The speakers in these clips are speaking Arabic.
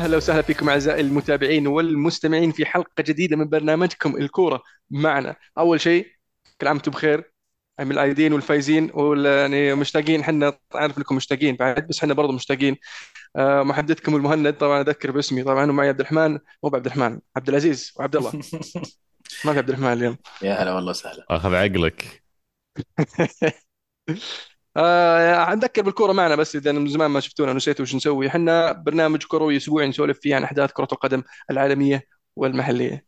أهلا وسهلا فيكم أعزائي المتابعين والمستمعين في حلقة جديدة من برنامجكم الكورة معنا. أول شيء كل عام وأنتم بخير. من الايدين والفايزين وال- يعني مشتاقين. إحنا عارف إنكم مشتاقين بعد بس إحنا برضه مشتاقين. آه، محدثكم المهند طبعا أذكر باسمي. طبعا ومعي عبد الرحمن. مو بعبد الرحمن عبد العزيز وعبد الله. ما في عبد الرحمن اليوم. يا هلا والله وسهلا. آخذ عقلك. آه نذكر بالكورة معنا بس إذا من زمان ما شفتونا نسيتوا وش نسوي. إحنا برنامج كروي أسبوعي نسولف فيه عن أحداث كرة القدم العالمية والمحلية.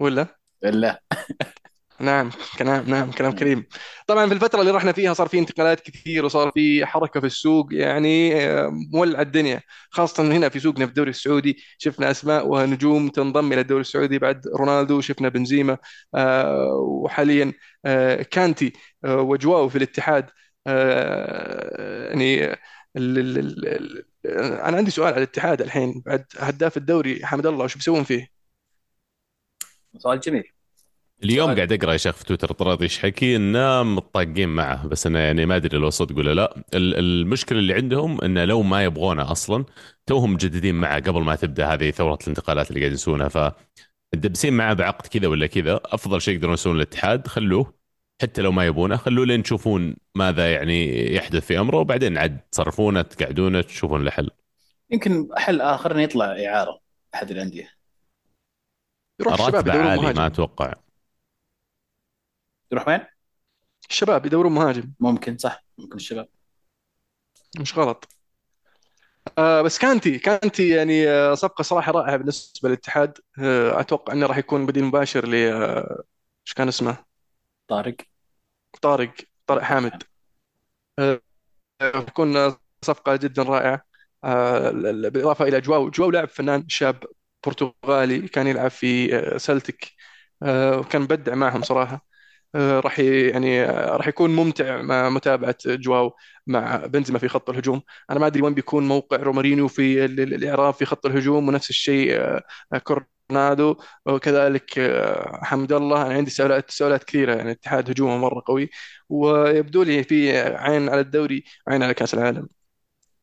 ولا؟ بالله نعم كلام نعم كلام كريم. طبعا في الفترة اللي رحنا فيها صار في انتقالات كثير وصار في حركة في السوق يعني آه، مولع الدنيا. خاصة هنا في سوقنا في الدوري السعودي شفنا أسماء ونجوم تنضم إلى الدوري السعودي بعد رونالدو شفنا بنزيما آه، وحاليا آه، كانتي وجواو في الاتحاد. يعني ال- ال- ال- ال- أنا عندي سؤال على الاتحاد الحين بعد هداف الدوري حمد الله وش بيسوون فيه؟ سؤال جميل اليوم سؤال. قاعد أقرأ يا شيخ في تويتر طراد يشحكي انه متطاقين معه بس أنا يعني ما أدري لو صدق ولا لا ال- المشكلة اللي عندهم انه لو ما يبغونه أصلا توهم مجددين معه قبل ما تبدأ هذه ثورة الانتقالات اللي قاعد يسوونها ف مدبسين معه بعقد كذا ولا كذا أفضل شيء يقدرون يسوون الاتحاد خلوه حتى لو ما يبونه خلوه لين تشوفون ماذا يعني يحدث في أمره وبعدين عاد تصرفونه تقعدونه تشوفون له حل يمكن حل آخر انه يطلع إعارة أحد الأندية. يروح الشباب يدورون عالي ما أتوقع. يروح وين؟ الشباب يدورون مهاجم. ممكن صح. ممكن الشباب. مش غلط. آه بس كانتي كانتي يعني آه صفقة صراحة رائعة بالنسبة للاتحاد. آه أتوقع أنه راح يكون بديل مباشر ل آه، إيش كان اسمه؟ طارق. طارق طارق حامد. آه آه، صفقة جدا رائعة. آه ال- ال- بالإضافة إلى جواو جواو لاعب فنان شاب برتغالي كان يلعب في آه سلتك آه وكان مبدع معهم صراحة. راح ي- يعني آه، راح يكون ممتع مع متابعة جواو مع بنزيما في خط الهجوم. أنا ما أدري وين بيكون موقع رومارينيو في ال- ال- الإعراب في خط الهجوم ونفس الشيء آه، آه، كورنادو. وكذلك آه، حمد الله أنا عندي سؤالات تساؤلات كثيرة يعني الاتحاد هجومه مرة قوي. ويبدو لي في عين على الدوري وعين على كأس العالم.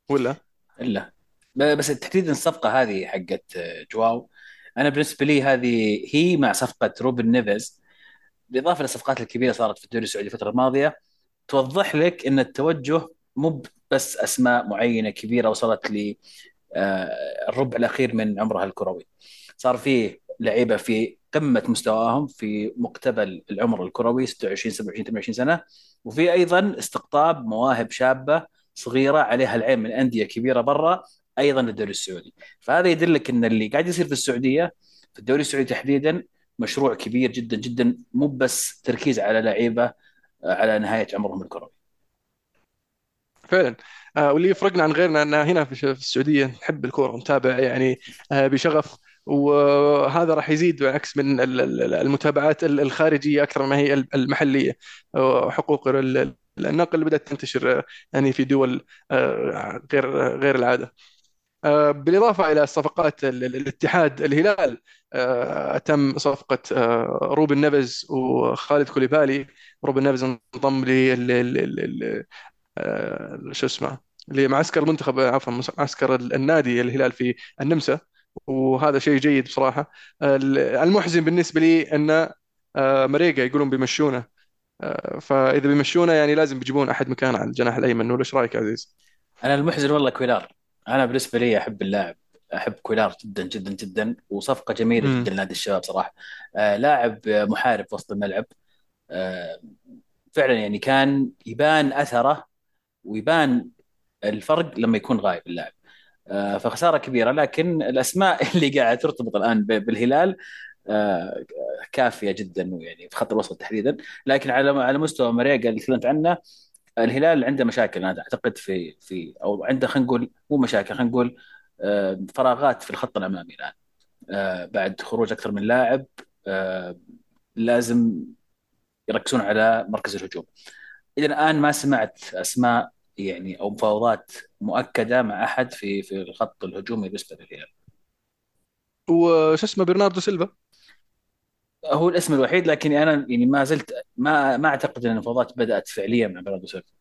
ولا؟ الا بس تحديدا الصفقة هذه حقت آه، جواو. أنا بالنسبة لي هذه هي مع صفقة روبن نيفيز بالاضافه للصفقات الكبيرة صارت في الدوري السعودي الفترة الماضية توضح لك إن التوجه مو بس أسماء معينة كبيرة وصلت للربع الأخير من عمرها الكروي. صار فيه لعيبة في قمة مستواهم في مقتبل العمر الكروي 26 27 28 سنة. وفي أيضا استقطاب مواهب شابة صغيرة عليها العين من أندية كبيرة برا أيضا للدوري السعودي. فهذا يدلك إن اللي قاعد يصير في السعودية في الدوري السعودي تحديدا مشروع كبير جدا جدا مو بس تركيز على لعيبة على نهاية عمرهم الكروي. فعلا. آه، واللي يفرقنا عن غيرنا إن هنا في السعودية نحب الكورة ونتابع يعني آه، بشغف. وهذا راح يزيد بالعكس من ال- ال- المتابعات ال- الخارجية أكثر ما هي المحلية. آه، حقوق ال- النقل بدأت تنتشر آه، يعني في دول آه، غير غير العادة. آه، بالإضافة إلى صفقات ال- ال- الاتحاد الهلال آه، تم صفقة آه، روبن نيفز وكاليدو كوليبالي. روبن نيفز انضم آه، شو اسمه لمعسكر المنتخب آه، عفوا معسكر النادي الهلال في النمسا. وهذا شيء جيد بصراحة. ال- المحزن بالنسبة لي آه، ماريغا يقولون بيمشونه. آه، فإذا بيمشونه يعني لازم بيجيبون أحد مكانه على الجناح الأيمن. ولا إيش رأيك يا عزيز؟ أنا المحزن والله كويلار أنا بالنسبة لي أحب اللاعب أحب كويلار جدا جدا جدا وصفقة جميلة جدا لنادي الشباب صراحة. آه لاعب محارب وسط الملعب. آه فعلا يعني كان يبان أثره ويبان الفرق لما يكون غايب اللاعب. آه فخسارة كبيرة لكن الأسماء اللي قاعدة ترتبط الآن بالهلال آه كافية جدا يعني في خط الوسط تحديدا. لكن على على مستوى مريقا اللي تكلمت عنه الهلال عنده مشاكل أنا أعتقد في في أو عنده خلينا نقول مو مشاكل خلينا نقول آه، فراغات في الخط الأمامي الآن. آه، بعد خروج أكثر من لاعب آه، لازم يركزون على مركز الهجوم. إلى الآن ما سمعت أسماء يعني أو مفاوضات مؤكدة مع أحد في في الخط الهجومي بالنسبة للهلال؟ وش اسمه برناردو سيلفا؟ هو الاسم الوحيد لكن أنا يعني ما زلت ما ما أعتقد إن المفاوضات بدأت فعليا مع برناردو سيلفا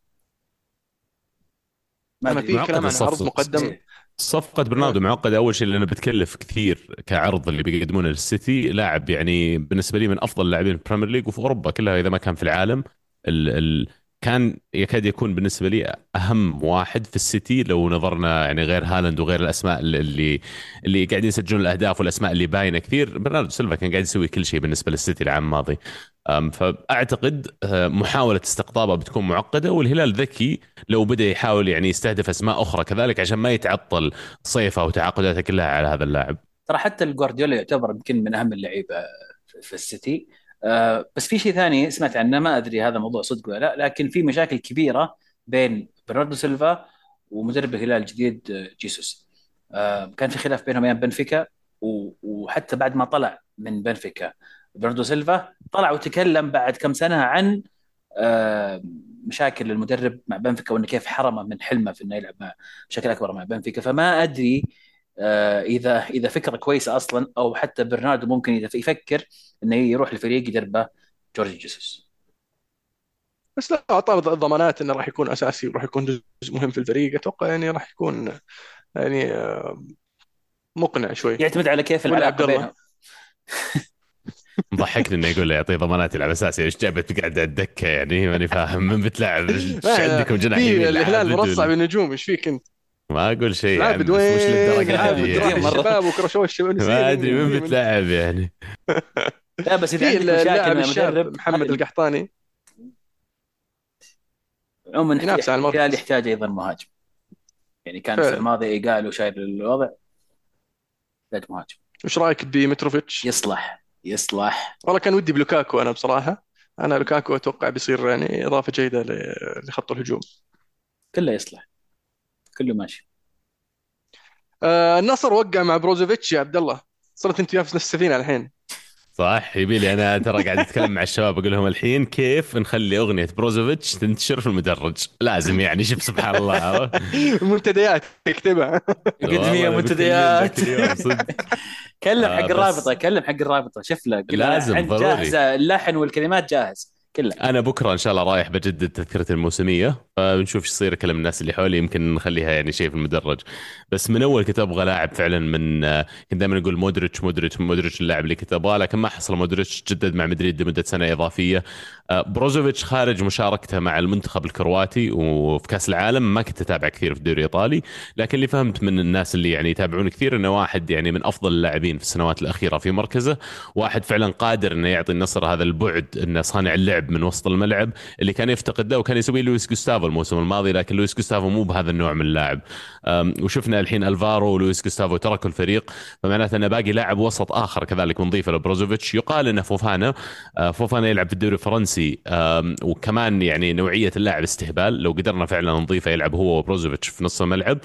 ما. في كلام عن عرض. مقدم إيه. صفقة برناردو معقدة أول شيء لأنه بتكلف كثير كعرض اللي بيقدمونه للسيتي لاعب يعني بالنسبة لي من أفضل اللاعبين في ال Premier League وفي أوروبا كلها إذا ما كان في العالم ال ال كان يكاد يكون بالنسبة لي أهم واحد في السيتي لو نظرنا يعني غير هالاند وغير الأسماء اللي اللي قاعدين يسجلون الأهداف والأسماء اللي باينة كثير. برناردو سيلفا كان قاعد يسوي كل شيء بالنسبة للسيتي العام الماضي. أم، فأعتقد أه، محاولة استقطابه بتكون معقدة والهلال ذكي لو بدأ يحاول يعني يستهدف أسماء أخرى كذلك عشان ما يتعطل صيفه وتعاقداته كلها على هذا اللاعب. ترى حتى الجوارديولا يعتبر يمكن من أهم اللعيبة في- السيتي. بس في شيء ثاني سمعت عنه ما أدري هذا موضوع صدق ولا لا لكن في مشاكل كبيرة بين برناردو سيلفا ومدرب الهلال الجديد آه، جيسوس. آه، كان في خلاف بينهم أيام بنفيكا وحتى بعد ما طلع من بنفيكا. برناردو سيلفا طلع وتكلم بعد كم سنة عن آه، مشاكل المدرب مع بنفيكا وانه كيف حرمه من حلمه في إنه يلعب بشكل أكبر مع بنفيكا. فما أدري آه، إذا إذا فكرة كويسة أصلا أو حتى برناردو ممكن إذا يفكر إنه يروح لفريق يدربه جورج جيسوس. بس لا أعطاه ضمانات إنه راح يكون أساسي وراح يكون جزء مهم في الفريق. أتوقع يعني راح يكون يعني آه، مقنع شوي. يعتمد على كيف العلاقة الله؟ بينهم. ضحكني إنه يقول له يعطيه ضمانات يلعب أساسي. إيش جابت قاعد على الدكه يعني؟ ماني فاهم. من بتلعب؟ إيش عندكم جناح يمين الهلال مرصع بالنجوم إيش فيك أنت؟ ما أقول شيء يعني عابد بس مش وين؟ للدرجه هذه يعني. الشباب وكرشوا الشباب ما أدري وين بتلعب يعني لا بس إذا في عندك مشاكل الشاب محمد القحطاني عموما ينافس على المركز. الهلال يحتاج أيضا مهاجم يعني كان. في الماضي قالوا شايل الوضع يحتاج مهاجم وش رأيك بمتروفيتش؟ يصلح يصلح والله كان ودي بلوكاكو أنا بصراحة أنا لوكاكو أتوقع بيصير يعني إضافة جيدة لخط الهجوم كله يصلح كله ماشي. آه النصر وقع مع بروزوفيتش يا عبد الله. صرت انت وياه في نفس السفينه الحين. صح يبي لي أنا ترى قاعد أتكلم مع الشباب أقول لهم الحين كيف نخلي أغنية بروزوفيتش تنتشر في المدرج؟ لازم يعني شوف سبحان الله. منتديات اكتبها قدميه والله منتديات. كلم آه، حق بس- الرابطة كلم حق الرابطة. شوف له لازم، ضروري. جاهزة اللحن والكلمات جاهز. كلها أنا بكرة إن شاء الله رايح بجدد تذكرتي الموسمية فنشوف إيش يصير اكلم الناس اللي حولي يمكن نخليها يعني شيء في المدرج. بس من أول كنت أبغى لاعب فعلا من كنت دائما أقول مودريتش مودريتش مودريتش اللاعب اللي كنت أبغاه لكن ما حصل مودريتش جدد مع مدريد لمدة سنة إضافية. بروزوفيتش خارج مشاركته مع المنتخب الكرواتي وفي كأس العالم ما كنت أتابع كثير في الدوري الإيطالي لكن اللي فهمت من الناس اللي يعني يتابعون كثير إنه واحد يعني من أفضل اللاعبين في السنوات الأخيرة في مركزه واحد فعلا قادر إنه يعطي النصر هذا البعد إنه صانع اللعب من وسط الملعب اللي كان يفتقده وكان يسويه لويس جوستافو الموسم الماضي لكن لويس جوستافو مو بهذا النوع من اللاعب. وشفنا الحين ألفارو ولويس جوستافو تركوا الفريق فمعناته إنه باقي لاعب وسط آخر كذلك بنضيفه لبروزوفيتش يقال إنه فوفانا آه، فوفانا يلعب في الدوري الفرنسي أم، وكمان يعني نوعية اللاعب استهبال. لو قدرنا فعلا نضيفه يلعب هو وبروزوفيتش في نص الملعب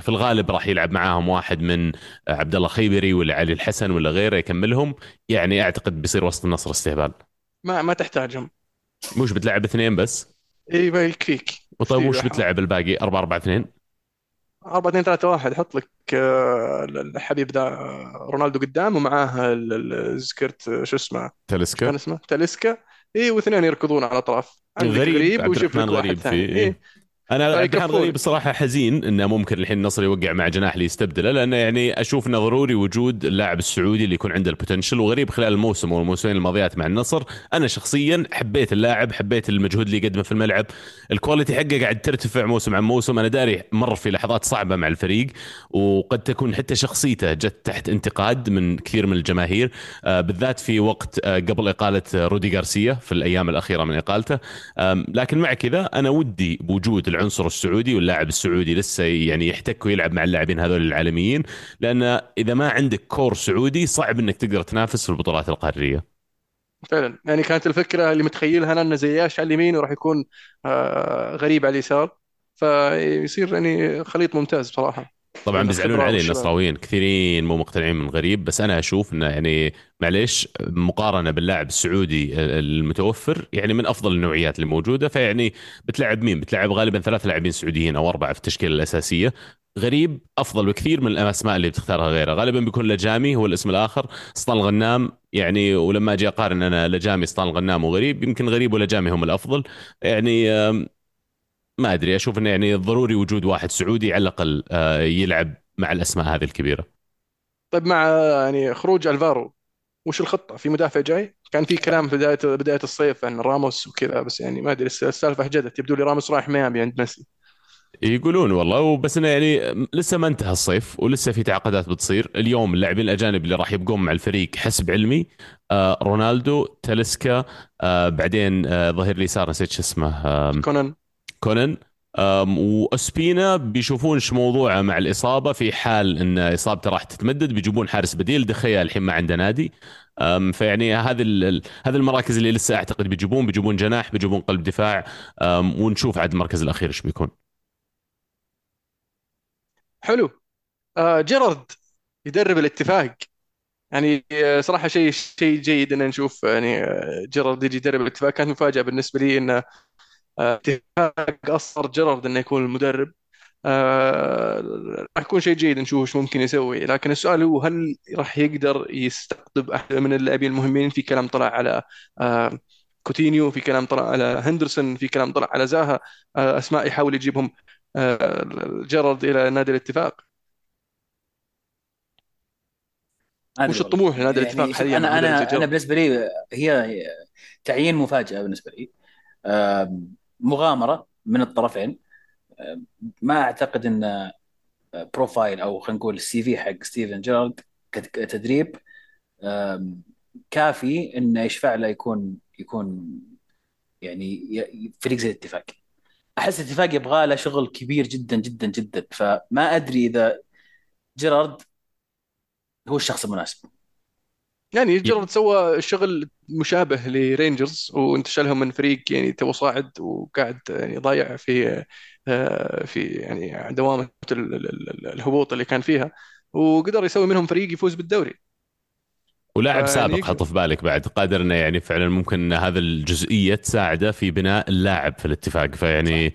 في الغالب راح يلعب معاهم واحد من عبد الله خيبري ولا علي الحسن ولا غيره يكملهم. يعني أعتقد بيصير وسط النصر استهبال. ما ما تحتاجهم. مش بتلعب اثنين بس؟ إي ما يكفيك وطيب وش. بتلعب الباقي؟ 4 4 2 4 2 3 1 حط لك آه، الحبيب ذا آه، رونالدو قدام ومعاه ال- ال- ذكرت آه، شو اسمه؟ تلسكا. كان اسمه؟ تاليسكا اي واثنين يركضون على الاطراف عندك غريب غريب واحد غريب ثاني. فيه إيه. أنا الرحمن يكفون. غريب بصراحه حزين إنه ممكن الحين النصر يوقع مع جناح اللي يستبدله لأنه يعني أشوف إنه ضروري وجود اللاعب السعودي اللي يكون عنده ال potential وغريب خلال الموسم والموسمين الماضيات مع النصر. أنا شخصيا حبيت اللاعب حبيت المجهود اللي يقدمه في الملعب. ال quality حقه قاعد ترتفع موسم عن موسم. أنا داري مر في لحظات صعبة مع الفريق وقد تكون حتى شخصيته جت تحت انتقاد من كثير من الجماهير آه، بالذات في وقت آه، قبل إقالة آه، رودي غارسيا في الأيام الأخيرة من إقالته. لكن مع كذا أنا ودي بوجود العنصر السعودي واللاعب السعودي لسه يعني يحتك ويلعب مع اللاعبين هذول العالميين لأن إذا ما عندك كور سعودي صعب إنك تقدر تنافس في البطولات القارية. فعلا. يعني كانت الفكرة اللي متخيلها أنا انه زياش على اليمين وراح يكون آه، غريب على اليسار. فيصير يعني خليط ممتاز بصراحة. طبعا بيزعلون علي. النصراويين كثيرين مو مقتنعين من غريب بس أنا أشوف إنه يعني معليش مقارنة باللاعب السعودي المتوفر يعني من أفضل النوعيات اللي موجودة فيعني بتلعب مين؟ بتلعب غالبا ثلاث لاعبين سعوديين أو أربعة في التشكيلة الأساسية غريب أفضل بكثير من الأسماء اللي بتختارها غيره غالبا بيكون لجامي هو الاسم الآخر سلطان الغنام يعني ولما أجي أقارن أنا لجامي سلطان الغنام وغريب يمكن غريب ولجامي هم الأفضل يعني ما أدري أشوف إنه يعني ضروري وجود واحد سعودي على الأقل آه، يلعب مع الأسماء هذه الكبيرة. طيب مع يعني خروج ألفارو وش الخطة؟ في مدافع جاي؟ كان في كلام في بداية بداية الصيف عن راموس وكذا بس يعني ما أدري السالفة جدت يبدو لي راموس رايح ميامي عند ميسي. يقولون والله بس إنه يعني لسه ما انتهى الصيف ولسه في تعاقدات بتصير. اليوم اللاعبين الأجانب اللي راح يبقون مع الفريق حسب علمي آه رونالدو تاليسكا آه بعدين آه ظهير اليسار نسيت شو اسمه آه كونان. كونان وأسبينا بيشوفون إيش موضوعه مع الإصابة. في حال إن إصابته راح تتمدد بيجيبون حارس بديل. دخيا الحين ما عنده نادي. فيعني هذه هذه المراكز اللي لسه أعتقد بيجيبون. بيجيبون جناح بيجيبون قلب دفاع. ونشوف عاد المركز الأخير إيش بيكون. حلو. آه جيرارد يدرب الاتفاق. يعني آه، صراحة شيء شيء جيد إن نشوف يعني آه، جيرارد يجي يدرب الاتفاق. كانت مفاجأة بالنسبة لي إنه اتفاق اصر جيرارد إنه يكون المدرب. آه، راح يكون شيء جيد نشوف إيش ممكن يسوي. لكن السؤال هو هل راح يقدر يستقطب أحد من اللاعبين المهمين؟ في كلام طلع على آه، كوتينيو في كلام طلع على هندرسون في كلام طلع على زاها. آه، أسماء يحاول يجيبهم آه، جيرارد إلى نادي الاتفاق. وش الطموح لنادي يعني الاتفاق حاليا أنا أنا أنا بالنسبة لي هي تعيين مفاجأة بالنسبة لي. مغامرة من الطرفين. آم، ما أعتقد إن profile أو خلينا نقول ال CV حق ستيفن جيرارد كتدريب آم، كافي انه يشفع له يكون يكون يعني فريق زي الاتفاق أحس الاتفاق يبغى له شغل كبير جدا جدا جدا. فما أدري إذا جيرارد هو الشخص المناسب. يعني جيرارد سوى شغل مشابه لرينجرز وانتشلهم من فريق يعني تو صاعد وقاعد يعني ضايع في آه، في يعني ال- الهبوط اللي كان فيها وقدر يسوي منهم فريق يفوز بالدوري. ولاعب فيعني سابق حط في بالك بعد قادر إنه يعني فعلا ممكن هذا الجزئية تساعده في بناء اللاعب في الاتفاق صح فيعني أم،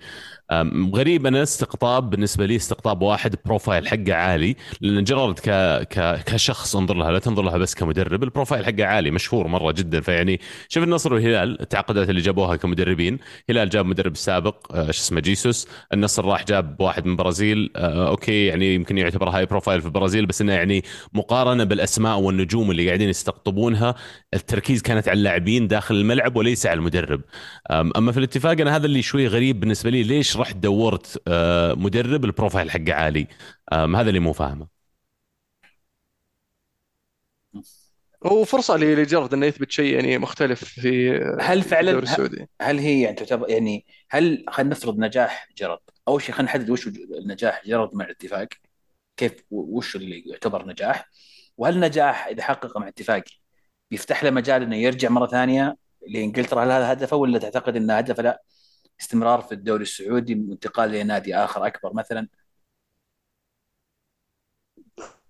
غريب أنا استقطاب بالنسبة لي استقطاب واحد profile حقه عالي لأن جيرارد ك... ك... كشخص انظر لها لا تنظر لها بس كمدرب ال profile حقه عالي مشهور مرة جدا. فيعني شوف النصر والهلال التعاقدات اللي جابوها كمدربين. هلال جاب مدرب سابق آه، شو اسمه جيسوس. النصر راح جاب واحد من البرازيل آه، okay يعني يمكن يعتبر high profile في البرازيل بس إنه يعني مقارنة بالأسماء والنجوم اللي قاعدين يستقطبونها التركيز كانت على اللاعبين داخل الملعب وليس على المدرب. أما في الاتفاق أنا هذا اللي شوي غريب بالنسبة لي ليش رحت دورت آه، مدرب البروفايل حقه عالي. أم، هذا اللي مو فاهمه. وفرصة ل- لجيرارد إنه يثبت شيء يعني مختلف في هل في الدوري فعلا ه- السعودي. هل هي يعني تعتبر يعني هل خلينا نفرض نجاح جيرارد أول شيء خلينا نحدد وش النجاح جيرارد مع الاتفاق. كيف وش اللي يعتبر نجاح. وهل النجاح إذا حقق مع اتفاق بيفتح له مجال إنه يرجع مرة ثانية لإنجلترا. هل هذا هدفه ولا تعتقد ان هدفه؟ لا. استمرار في الدوري السعودي وانتقال لنادي آخر أكبر مثلا؟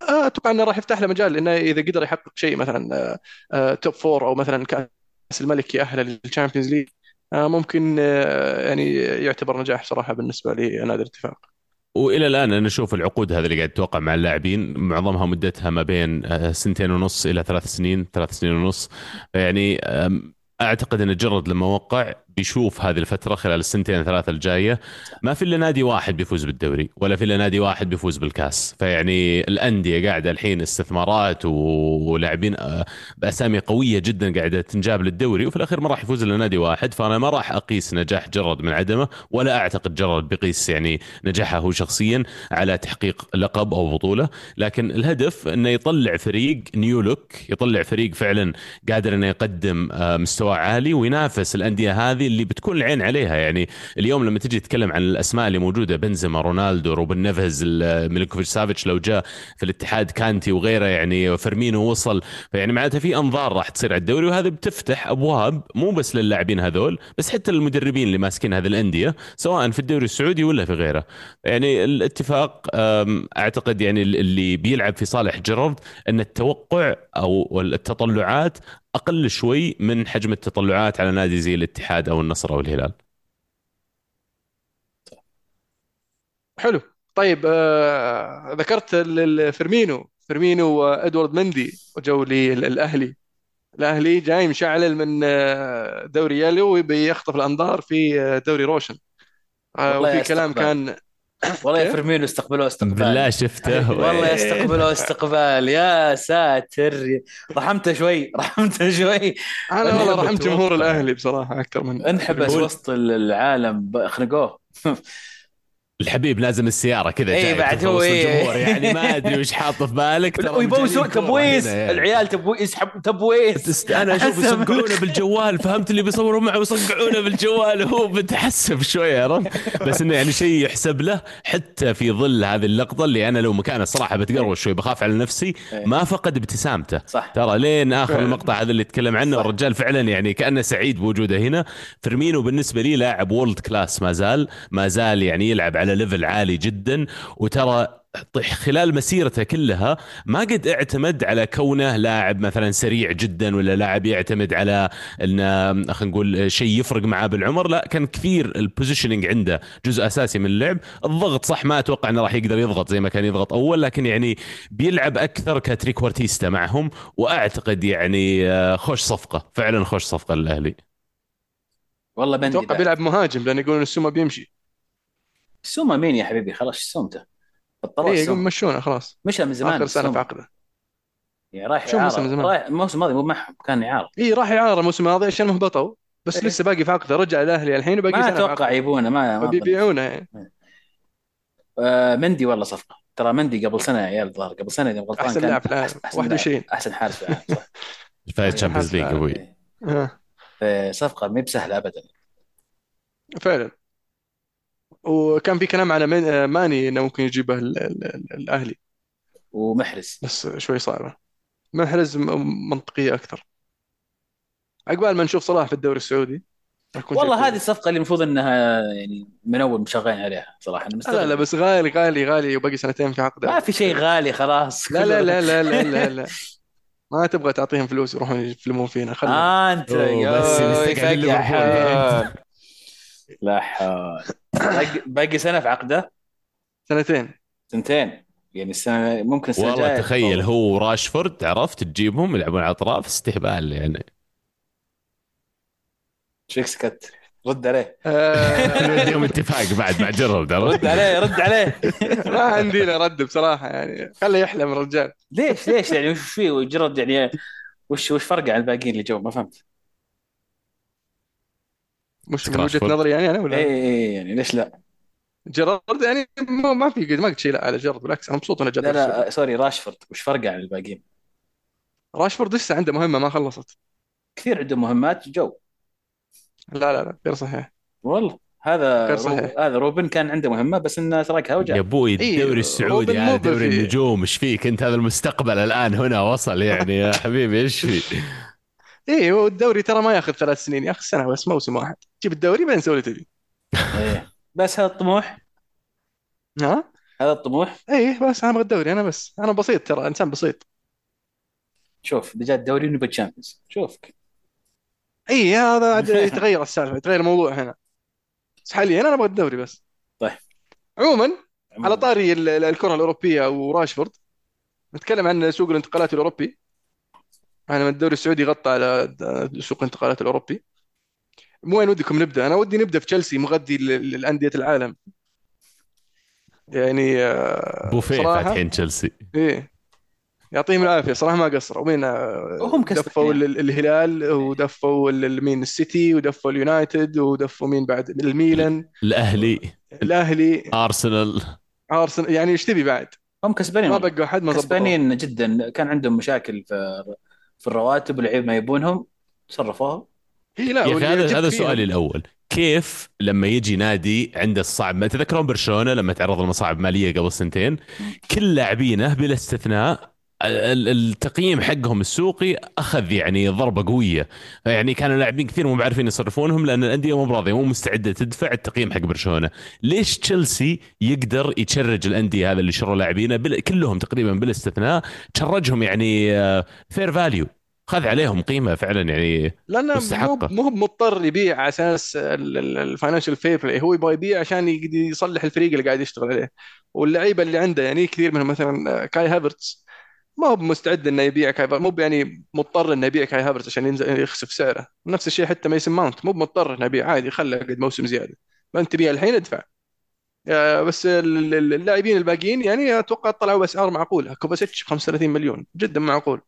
آه، أتوقع إنه راح يفتح له مجال انه إذا قدر يحقق شيء مثلا آه، آه، top four أو مثلا كأس الملك يأهله لل Champions League آه، ممكن آه، يعني يعتبر نجاح صراحة بالنسبة لنادي الاتفاق. وإلى الآن أنا أشوف العقود هذه اللي قاعد توقع مع اللاعبين معظمها مدتها ما بين آه، سنتين ونص إلى ثلاث سنين ثلاث سنين ونص. يعني أعتقد إن جرد لما وقع بيشوف هذه الفترة خلال السنتين ثلاثة الجاية ما في إلا نادي واحد بيفوز بالدوري ولا في إلا نادي واحد بيفوز بالكاس. فيعني الأندية قاعدة الحين استثمارات ولاعبين آه، بأسامي قوية جدا قاعدة تنجاب للدوري وفي الأخير ما راح يفوز إلا نادي واحد. فأنا ما راح أقيس نجاح جرد من عدمه ولا أعتقد جرد بيقيس يعني نجاحه هو شخصيا على تحقيق لقب أو بطولة. لكن الهدف إنه يطلع فريق new look يطلع فريق فعلا قادر إنه يقدم آه، مستوى عالي وينافس الأندية هذه اللي بتكون العين عليها. يعني اليوم لما تجي تتكلم عن الأسماء اللي موجودة بنزيما رونالدو روبن نيفز ميلينكوفيتش سافيتش لو جاء في الاتحاد كانتي وغيره يعني فيرمينو وصل فيعني معناتها في أنظار راح تصير على الدوري وهذا بتفتح أبواب مو بس للاعبين هذول بس حتى للمدربين اللي ماسكين هذه الأندية سواء في الدوري السعودي ولا في غيره. يعني الاتفاق أعتقد يعني اللي بيلعب في صالح جيرارد أن التوقع أو التطلعات أقل شوي من حجم التطلعات على نادي زي الاتحاد أو النصر أو الهلال. حلو. طيب آه، ذكرت فيرمينو. فيرمينو وإدوارد مندي وجو للاهلي الأهلي. جاي مشعلل من آه، دوري يلو ويبي يخطف الأنظار في آه، دوري روشن. آه، وفي كلام. كان والله يا؟ فيرمينو استقبلوه استقبال. بالله شفته. والله إيه. يستقبلوا استقبال. يا ساتر. رحمته شوي. رحمته شوي. أنا والله رحمت. جمهور الأهلي بصراحة أكثر من انحبس وسط العالم. خنقوه. الحبيب لازم السيارة كذا إيه، جاي بعد هو إيه. الجمهور يعني ما أدري وش حاطه في بالك كورة تبويس يعني. العيال تبويس يسحب تبويس. أنا أشوف يصقعونه بالجوال فهمت اللي بيصوروا معه يصقعونه بالجوال هو بتحسب شوي عرفت بس إنه يعني شيء يحسب له حتى في ظل هذه اللقطة اللي أنا لو مكانه الصراحه بتقروش شوي بخاف على نفسي إيه. ما فقد ابتسامته صح ترى لين آخر. المقطع هذا اللي يتكلم عنه صح. الرجال فعلا يعني كأنه سعيد بوجوده هنا فيرمينو بالنسبة لي لاعب world class ما زال ما زال يعني يلعب على level عالي جدا. وترى خلال مسيرته كلها ما قد اعتمد على كونه لاعب مثلا سريع جدا ولا لاعب يعتمد على إنه خلينا نقول شيء يفرق معاه بالعمر. لا كان كثير ال positioning عنده جزء أساسي من اللعب. الضغط صح ما أتوقع إنه راح يقدر يضغط زي ما كان يضغط أول لكن يعني بيلعب أكثر ك trequartista معهم. وأعتقد يعني آه، خوش صفقة فعلا خوش صفقة للأهلي. والله بندي أتوقع. بيلعب مهاجم لأن يقولون السومة بيمشي. السومه مين يا حبيبي؟ خلاص سومته؟ بطلوا اي يقول السومه مشونا خلاص. مشى من زمان آخر سنة في. عقده يعني رايح شو موسم اعاره زمان؟ رايح الموسم الماضي مو معهم كان اعاره اي راح اعاره الموسم الماضي عشان هبطوا بس إيه. لسه باقي في عقده. رجع الأهلي الحين وباقي ما أتوقع يبونه ما ما أظن. فبيبيعونه يعني آه مندي والله صفقة. ترى مندي قبل سنة يا عيال الظاهر قبل سنة إذا غلطان أحسن كان لاعب في العالم. أحسن- أحسن 21 لاعب. أحسن حارس في العالم صح. فايز Champions League أبوي. آه، صفقة ما بسهلة ابدا. فعلا. وكان في كلام على من- آه، ماني إنه ممكن يجيبه ال- ال- ال- الأهلي. ومحرز. بس شوي صعبة. محرز م- منطقية أكثر. عقبال ما نشوف صلاح في الدوري السعودي والله كويس. هذه الصفقة اللي المفروض إنها يعني من اول مشغلين عليها صراحة. أنا لا مستغرب. لا بس غالي غالي غالي وباقي سنتين في عقده. ما في شيء غالي خلاص. لا لا لا لا لا لا, لا. ما تبغى تعطيهم فلوس يروحون يفلمون فينا خلهم آه أنت يا بس. حال. لا حول. باقي- باقي سنة في عقده؟ سنتين. سنتين. يعني السنة ممكن السنة والله تخيل. هو وراشفورد عرفت؟ تجيبهم يلعبون على اطراف استهبال يعني. شيك سكت رد عليه. آه، نوديهم اتفاق بعد مع جرب رد عليه رد عليه. ما عندي له رد بصراحة يعني. خليه يحلم الرجال ليش ليش يعني؟ وش فيه؟ وجرد يعني وش وش فرقه عن الباقيين اللي جو؟ ما فهمت. مش من فول. نظري يعني أنا اي ولا اي يعني ليش لا؟ جيرارد يعني ما ما في ما قلت شيء لا على جيرارد بالعكس أنا مبسوط إنه جد لا لا sorry راشفورد. وش فرقه عن الباقيين؟ راشفورد لسه عنده مهمة ما خلصت. كثير عندهم مهمات جو. لا لا لا غير صحيح. والله هذا غير رو... صحيح. هذا روبن كان عنده مهمة بس إنه تركها يا وجاء أبوي إيه، الدوري السعودي روبن هذا مو دوري بفي- النجوم إيش فيك؟ أنت هذا المستقبل الآن هنا وصل يعني. يا حبيبي إيش في؟ اي هو الدوري ترى ما ياخذ ثلاث سنين ياخذ سنة بس موسم واحد. جيب الدوري بعدين سوي اللي تبي. إيه. بس هذا الطموح؟ ها؟ هذا الطموح؟ اي بس أنا أبغى الدوري أنا بس أنا بسيط ترى إنسان بسيط. شوف إذا جاء الدوري نبي Champions شوفك. اي هذا عاد يتغير السالفة يتغير الموضوع هنا. بس حاليا أنا أبغى الدوري بس. طيب. عموما على طاري ال- ال- الكرة الأوروبية وراشفورد نتكلم عن سوق الانتقالات الأوروبي. أنا من الدوري السعودي غطى على سوق الانتقالات الأوروبي. من وين ودكم نبدأ؟ أنا ودي نبدأ في تشيلسي مغذي ل- لانديه العالم. يعني آه، بوفيه فاتحين تشيلسي. إيه. يعطيهم العافية صراحة ما قصروا. ومين آه، وهم كسبانين. دفوا ال- ال- الهلال ودفوا ال- ال- مين السيتي ودفوا اليونايتد ودفوا مين بعد؟ الميلان. الأهلي. الأهلي. أرسنال. أرسنال. يعني إيش تبي بعد؟ هم كسبانين. ما. بقى أحد ما ضبطوا كسبانين جدا. كان عندهم مشاكل في في الرواتب واللعيبه ما يبونهم تصرفوها هي لا يا أخي واللي هذا هذا سؤالي الأول. كيف لما يجي نادي عنده الصعب؟ ما تذكرون برشلونة لما تعرض لمصاعب مالية قبل سنتين؟ كل لاعبينه بلا استثناء التقييم حقهم السوقي أخذ يعني ضربة قوية. يعني كانوا لاعبين كثير مو بعارفين يصرفونهم لأن الأندية مو براضية مو مستعدة تدفع التقييم حق برشلونة. ليش تشيلسي يقدر ي charge الأندية هذا اللي شروا لاعبينه بل... كلهم تقريبا بلا استثناء ت charge هم يعني fair value خذ عليهم قيمة فعلا يعني لأنه مو. مو مضطر يبيع على أساس ال financial fair play هو يبغى يبيع عشان يصلح الفريق اللي قاعد يشتغل عليه. واللعيبة اللي عنده يعني كثير منهم مثلا كاي هافرتس ما هو مستعد إنه يبيع كاي مو يعني مضطر إنه يبيع كاي هافرتس عشان ينزل يخسف سعره. نفس الشيء حتى ميسون ماونت. مو مضطر إنه يبيع. عادي خله قد موسم زيادة. ما أنت تبيها الحين ادفع. آه، بس ال- ال- اللاعبين الباقيين يعني أتوقع طلعوا بأسعار معقولة. كوفاسيتش ب 35 مليون. جدا معقول.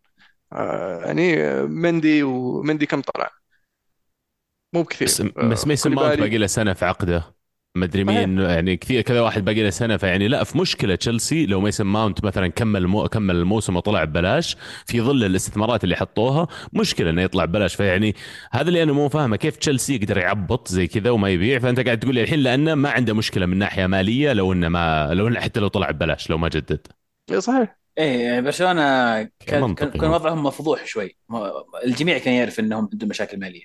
آه، يعني مندي ومندي كم طلع؟ مو بس بكثير بس آه، ميسون ماونت باقي له سنة في عقده. مدري مين يعني كثير كذا واحد باقي له سنة فيعني لا في مشكلة تشيلسي لو ميسون ماونت مثلا كمل مو كمل الموسم وطلع ببلاش في ظل الاستثمارات اللي حطوها مشكلة إنه يطلع ببلاش. فيعني هذا اللي أنا مو فاهمه كيف تشيلسي يقدر يعبط زي كذا وما يبيع؟ فأنت قاعد تقول لي الحين لأنه ما عنده مشكلة من ناحية مالية لو إنه ما لو إنه حتى لو طلع ببلاش لو ما جدد. إيه، صحيح. إيه يعني برشلونة كان. كان كان وضعهم مفضوح شوي. الجميع كان يعرف إنهم عندهم مشاكل مالية.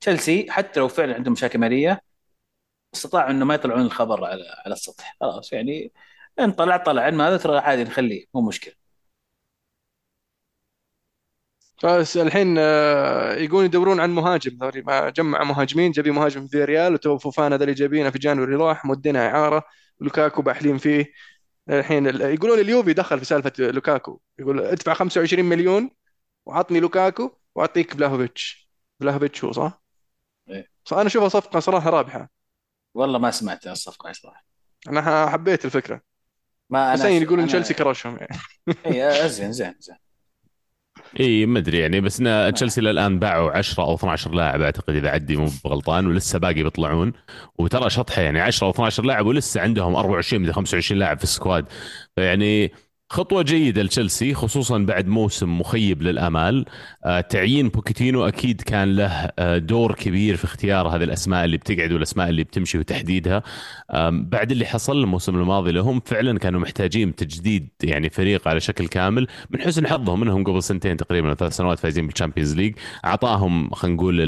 تشيلسي حتى لو فعلا عندهم مشاكل مالية استطاعوا انه ما يطلعون الخبر على على السطح. خلاص يعني إن طلع طلع. إن ما ترى عادي نخليه مو مشكلة. بس الحين آه، يقولون يدورون عن مهاجم. ذولي ما جمع مهاجمين جابين مهاجم في ريال و داترو فوفانا ذا اللي جايبينه في January راح مودينه إعارة. لوكاكو باحلين فيه. الحين ال- يقولون اليوفي دخل في سالفة لوكاكو. يقول ادفع 25 مليون وعطني لوكاكو وأعطيك بلاهوفيتش بلاهوفيتش هو صح؟ إيه. صح أنا أشوفها صفقة صراحة رابحة. والله ما سمعت الصفقه صراحة أنا حبيت الفكرة. ما بس أنا يعني يقولون أنا- تشيلسي كرشهم يعني. إي زين زين زين. إي ما أدري يعني بس إن تشيلسي للآن باعوا 10 أو 12 لاعب أعتقد إذا عدي مو بغلطان ولسه باقي بيطلعون. وترى شطحة يعني 10 أو 12 لاعب ولسه عندهم 24 من 25 لاعب في ال squad. فيعني خطوة جيدة لتشيلسي خصوصا بعد موسم مخيب للآمال. آه، تعيين بوتشيتينو أكيد كان له آه، دور كبير في اختيار هذه الأسماء اللي بتقعد والأسماء اللي بتمشي وتحديدها. بعد اللي حصل الموسم الماضي لهم فعلا كانوا محتاجين تجديد يعني فريق على شكل كامل من حسن حظهم إنهم قبل سنتين تقريبا ثلاث سنوات فايزين بال Champions League أعطاهم خلينا نقول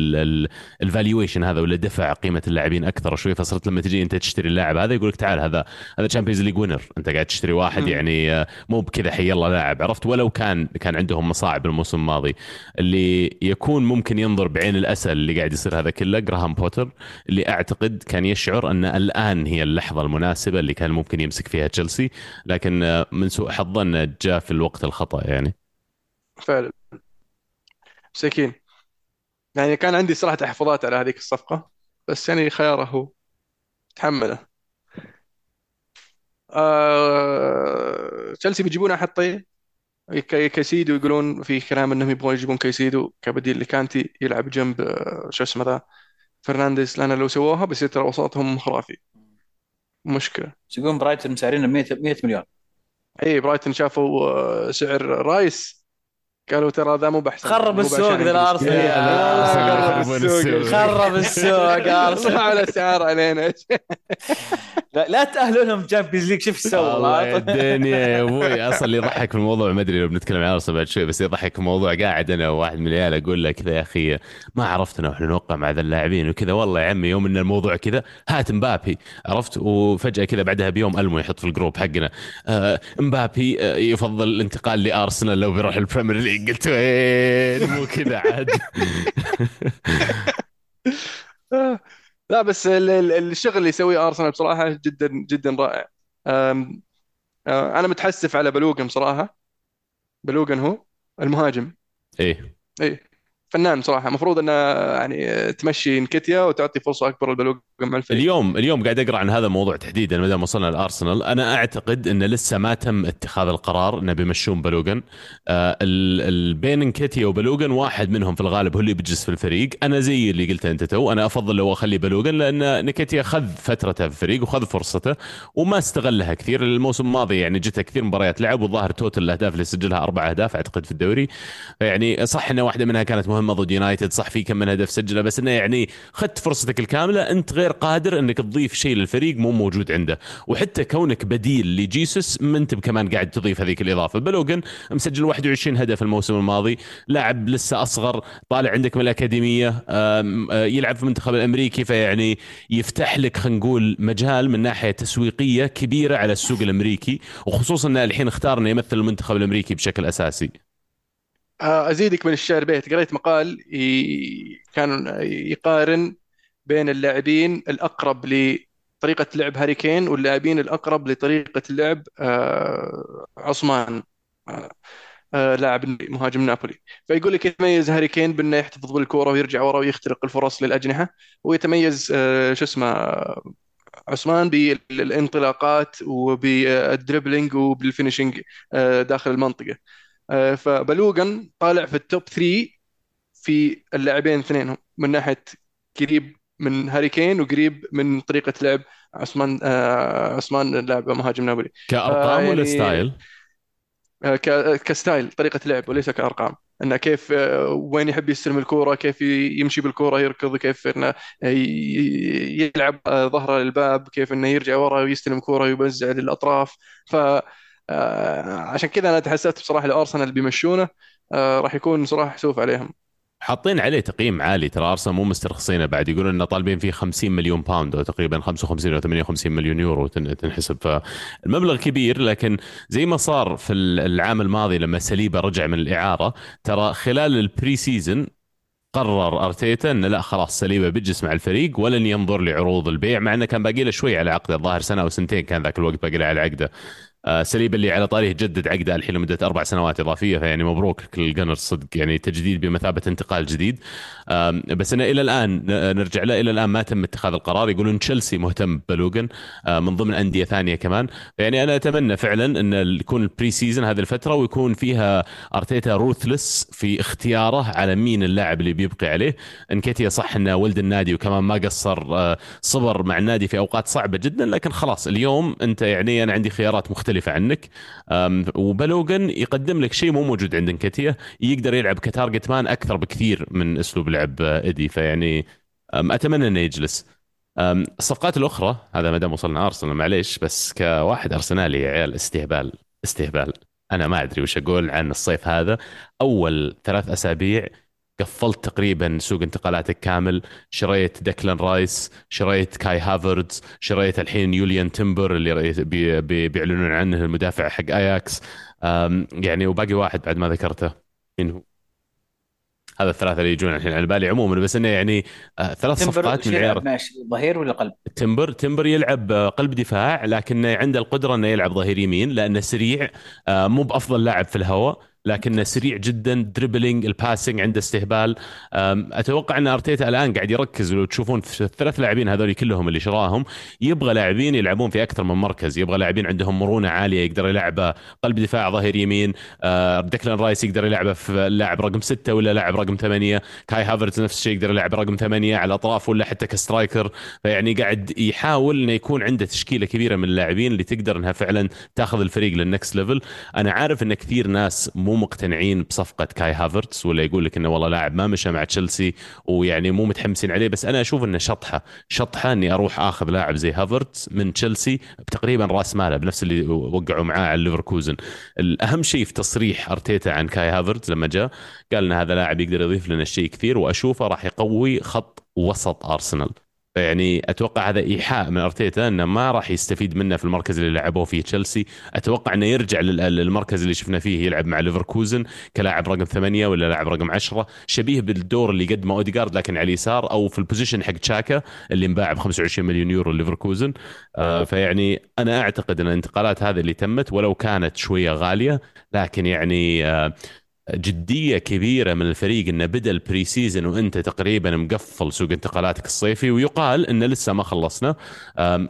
ال valuation هذا ولا دفع قيمة اللاعبين أكثر شوي فصرت لما تجي أنت تشتري اللاعب هذا يقول لك تعال هذا هذا Champions League winner أنت قاعد تشتري واحد. يعني آه، مو بكذا حي الله لاعب عرفت؟ ولو كان كان عندهم مصاعب الموسم الماضي. اللي يكون ممكن ينظر بعين الأسى اللي قاعد يصير هذا كله جراهام بوتر اللي أعتقد كان يشعر أن الآن هي اللحظة المناسبة اللي كان ممكن يمسك فيها تشيلسي. لكن من سوء حظه انه جاء في الوقت الخطأ يعني. فعلا. مساكين. يعني كان عندي صراحة تحفظات على هذيك الصفقة بس يعني خياره هو تحمله. آه... تشيلسي بيجيبون احد طيب كي- كيسيدو يقولون في كلام إنهم يبغون يجيبون كيسيدو كبديل لكانتي يلعب جنب آه، شو اسمه ذا فرنانديز. لأن لو سووها بيصير ترى وسطهم خرافي. مشكلة. يقولون برايتون مسعرين 100 100 مليون. اي برايتون شافوا آه، سعر رايس. قالوا ترى ذا مو بحسن خرب السوق ذا. الارسنال خرب السوق. خرب السوق ارسنال على الاسعار علينا لا, لا تاهلوا لهم Champions League شوف إيش سووا الدنيا يا أبوي أصلا اللي يضحك في الموضوع ما ادري لو بنتكلم عن ارسنال بعد شوي بس يضحك في الموضوع قاعد أنا وواحد من العيال أقول له كذا يا أخي ما عرفتنا وإحنا نوقع مع ذا اللاعبين وكذا والله يا عمي يوم ان الموضوع كذا هات مبابي عرفت وفجاه كذا بعدها بيوم إلا هو يحط في ال group حقنا آه مبابي آه يفضل الانتقال لارسنال لو بيروح ال Premier League قلت وين مو كذا عاد. لا بس ال- ال- الشغل اللي يسويه ارسنال بصراحة جدا جدا رائع. أنا متحسف على بلوغن بصراحة. بلوغن هو المهاجم. إيه. اي فنان صراحة المفروض إنه يعني تمشي نكيتيا وتعطي فرصة أكبر لبلوغن. اليوم اليوم قاعد أقرأ عن هذا الموضوع تحديدا ما دام وصلنا الارسنال أنا أعتقد انه لسه ما تم اتخاذ القرار انه بيمشون بلوغن. آه بين انكيتيا وبلوغن واحد منهم في الغالب هو اللي بيجلس في الفريق. أنا زي اللي قلته أنت تو أنا أفضل لو أخلي بلوغن لأن نكيتيا خذ فترته في الفريق وخذ فرصته وما استغلها كثير. الموسم الماضي يعني جته كثير مباريات لعب والظاهر توتل الأهداف اللي سجلها أربع أهداف أعتقد في الدوري. يعني صح انه واحدة منها كانت مهمة ضد يونايتد صح في كم من هدف سجله بس إنه يعني خدت فرصتك الكاملة أنت غير قادر انك تضيف شيء للفريق مو موجود عنده. وحتى كونك بديل لجيسوس ما انت كمان قاعد تضيف هذيك الإضافة. بلوغن مسجل 21 هدف الموسم الماضي لاعب لسه أصغر طالع عندك من الأكاديمية آه، يلعب في المنتخب الأمريكي فيعني يفتح لك خلينا نقول مجال من ناحية تسويقية كبيرة على السوق الأمريكي. وخصوصا انه الحين اختار إنه يمثل المنتخب الأمريكي بشكل أساسي. آه، أزيدك من الشعر بيت. قريت مقال ي... كان يقارن بين اللاعبين الأقرب لطريقة لعب هاري كين واللاعبين الأقرب لطريقة لعب آه، عثمان آه، آه، لاعب مهاجم نابولي. فيقول لك يتميز هاري كين بأنه يحتفظ بالكورة ويرجع ورا ويخترق الفرص للأجنحة ويتميز شو اسمه عثمان بالانطلاقات وبال dribbling وبال finishing داخل المنطقة. فبلوغن طالع في ال top 3 في اللاعبين اثنينهم من ناحية قريب من هاري كين وقريب من طريقة لعب عثمان آه عثمان اللاعب مهاجم نابولي. كأرقام ولا style؟ آه ك style طريقة لعب وليس كأرقام. انه كيف آه وين يحب يستلم الكورة كيف يمشي بالكورة يركض كيف إنه يلعب آه، ظهره للباب كيف إنه يرجع ورا ويستلم كورة ويوزع للأطراف. ف آه، عشان كذا أنا تحسست بصراحة الارسنال بيمشونه آه، راح يكون صراحة حسوف عليهم. حاطين عليه تقييم عالي. ترى أرسنال مو مسترخصينه بعد. يقولون إنه طالبين فيه 50 مليون باوند أو تقريبا 55 أو 58 مليون يورو تنحسب. فالمبلغ كبير لكن زي ما صار في العام الماضي لما سليبا رجع من الإعارة ترى خلال ال pre-season قرر أرتيتا إنه لا خلاص سليبا بيجلس مع الفريق ولن ينظر لعروض البيع مع إنه كان باقي له شوي على عقده. الظاهر سنة أو سنتين كان ذاك الوقت باقي له على عقده. سليبا اللي على طاريه جدد عقده الحين لمدة أربع سنوات إضافية فيعني مبروك للـ Gunners صدق يعني تجديد بمثابة انتقال جديد. بس إنه إلى الآن نرجع له إلى الآن ما تم اتخاذ القرار. يقولون تشيلسي مهتم بلوغن آه، من ضمن أندية ثانية كمان. يعني أنا أتمنى فعلا إن يكون ال pre-season هذه الفترة ويكون فيها أرتيتا ruthless في اختياره على مين اللاعب اللي بيبقي عليه. انكيتيا صح إنه ولد النادي وكمان ما قصر آه، صبر مع النادي في أوقات صعبة جدا لكن خلاص اليوم أنت يعني أنا عندي خيارات مختلفة. مختلفة عنك. وبلوغن يقدم لك شيء مو موجود عند انكيتيا يقدر يلعب ك target man أكثر بكثير من أسلوب لعب ايدي فيعني أتمنى إنه يجلس. الصفقات الأخرى هذا ما دام وصلنا أرسنال معليش بس كواحد أرسنالي يا عيال استهبال استهبال. أنا ما أدري وش أقول عن الصيف هذا. أول ثلاث أسابيع قفلت تقريبا سوق انتقالاتك كامل. شريت ديكلان رايس شريت كاي هافرتز شريت الحين يوليان تيمبر اللي بي بي بيعلنون عنه المدافع حق آياكس. يعني وباقي واحد بعد ما ذكرته. مين هو؟ هذا الثلاثة اللي يجون الحين على بالي عموما بس إنه يعني آه ثلاث صفقات من عيار ظهير ولا قلب؟ تمبر تمبر يلعب آه، قلب دفاع لكنه عنده القدرة إنه يلعب ظهير يمين لأنه سريع آه مو بأفضل لاعب في الهواء. لكنه سريع جدا dribbling ال passing عنده استهبال. أتوقع أن أرتيتا الآن قاعد يركز لو تشوفون الثلاث لاعبين هذول كلهم اللي شراهم. يبغى لاعبين يلعبون في أكثر من مركز. يبغى لاعبين عندهم مرونة عالية يقدر يلعبه قلب دفاع ظهير يمين. ديكلان رايس يقدر يلعبه في اللاعب رقم ستة ولا لاعب رقم ثمانية. كاي هافرتز نفس الشيء يقدر يلعب رقم ثمانية على الأطراف ولا حتى ك striker. فيعني قاعد يحاول إنه يكون عنده تشكيلة كبيرة من اللاعبين اللي تقدر إنها فعلا تاخذ الفريق لل next level أنا عارف إن كثير ناس مو مقتنعين بصفقة كاي هافرتز ولا يقول لك إنه والله لاعب ما مشى مع تشيلسي ويعني مو متحمسين عليه. بس أنا أشوف إنه شطحة شطحة إني أروح آخذ لاعب زي هافرتز من تشيلسي بتقريبا رأس ماله بنفس اللي وقعوا معاه على ليفركوزن. الأهم شيء في تصريح أرتيتا عن كاي هافرتز لما جاء قال إن هذا لاعب يقدر يضيف لنا شيء كثير وأشوفه راح يقوي خط وسط أرسنال. يعني أتوقع هذا إيحاء من أرتيتا أنه ما راح يستفيد منه في المركز اللي لعبوه فيه تشيلسي. أتوقع أنه يرجع للمركز اللي شفنا فيه يلعب مع ليفركوزن كلاعب رقم ثمانية ولا لاعب رقم عشرة. شبيه بالدور اللي قدمه اوديجارد لكن على اليسار أو في ال position حق تشاكا اللي انباع ب 25 مليون يورو ليفركوزن. آه فيعني أنا أعتقد أن الانتقالات هذه اللي تمت ولو كانت شوية غالية لكن يعني آه جدية كبيرة من الفريق إنه بدأ ال pre-season وإنت تقريبا مقفل سوق انتقالاتك الصيفي ويقال انه لسه ما خلصنا.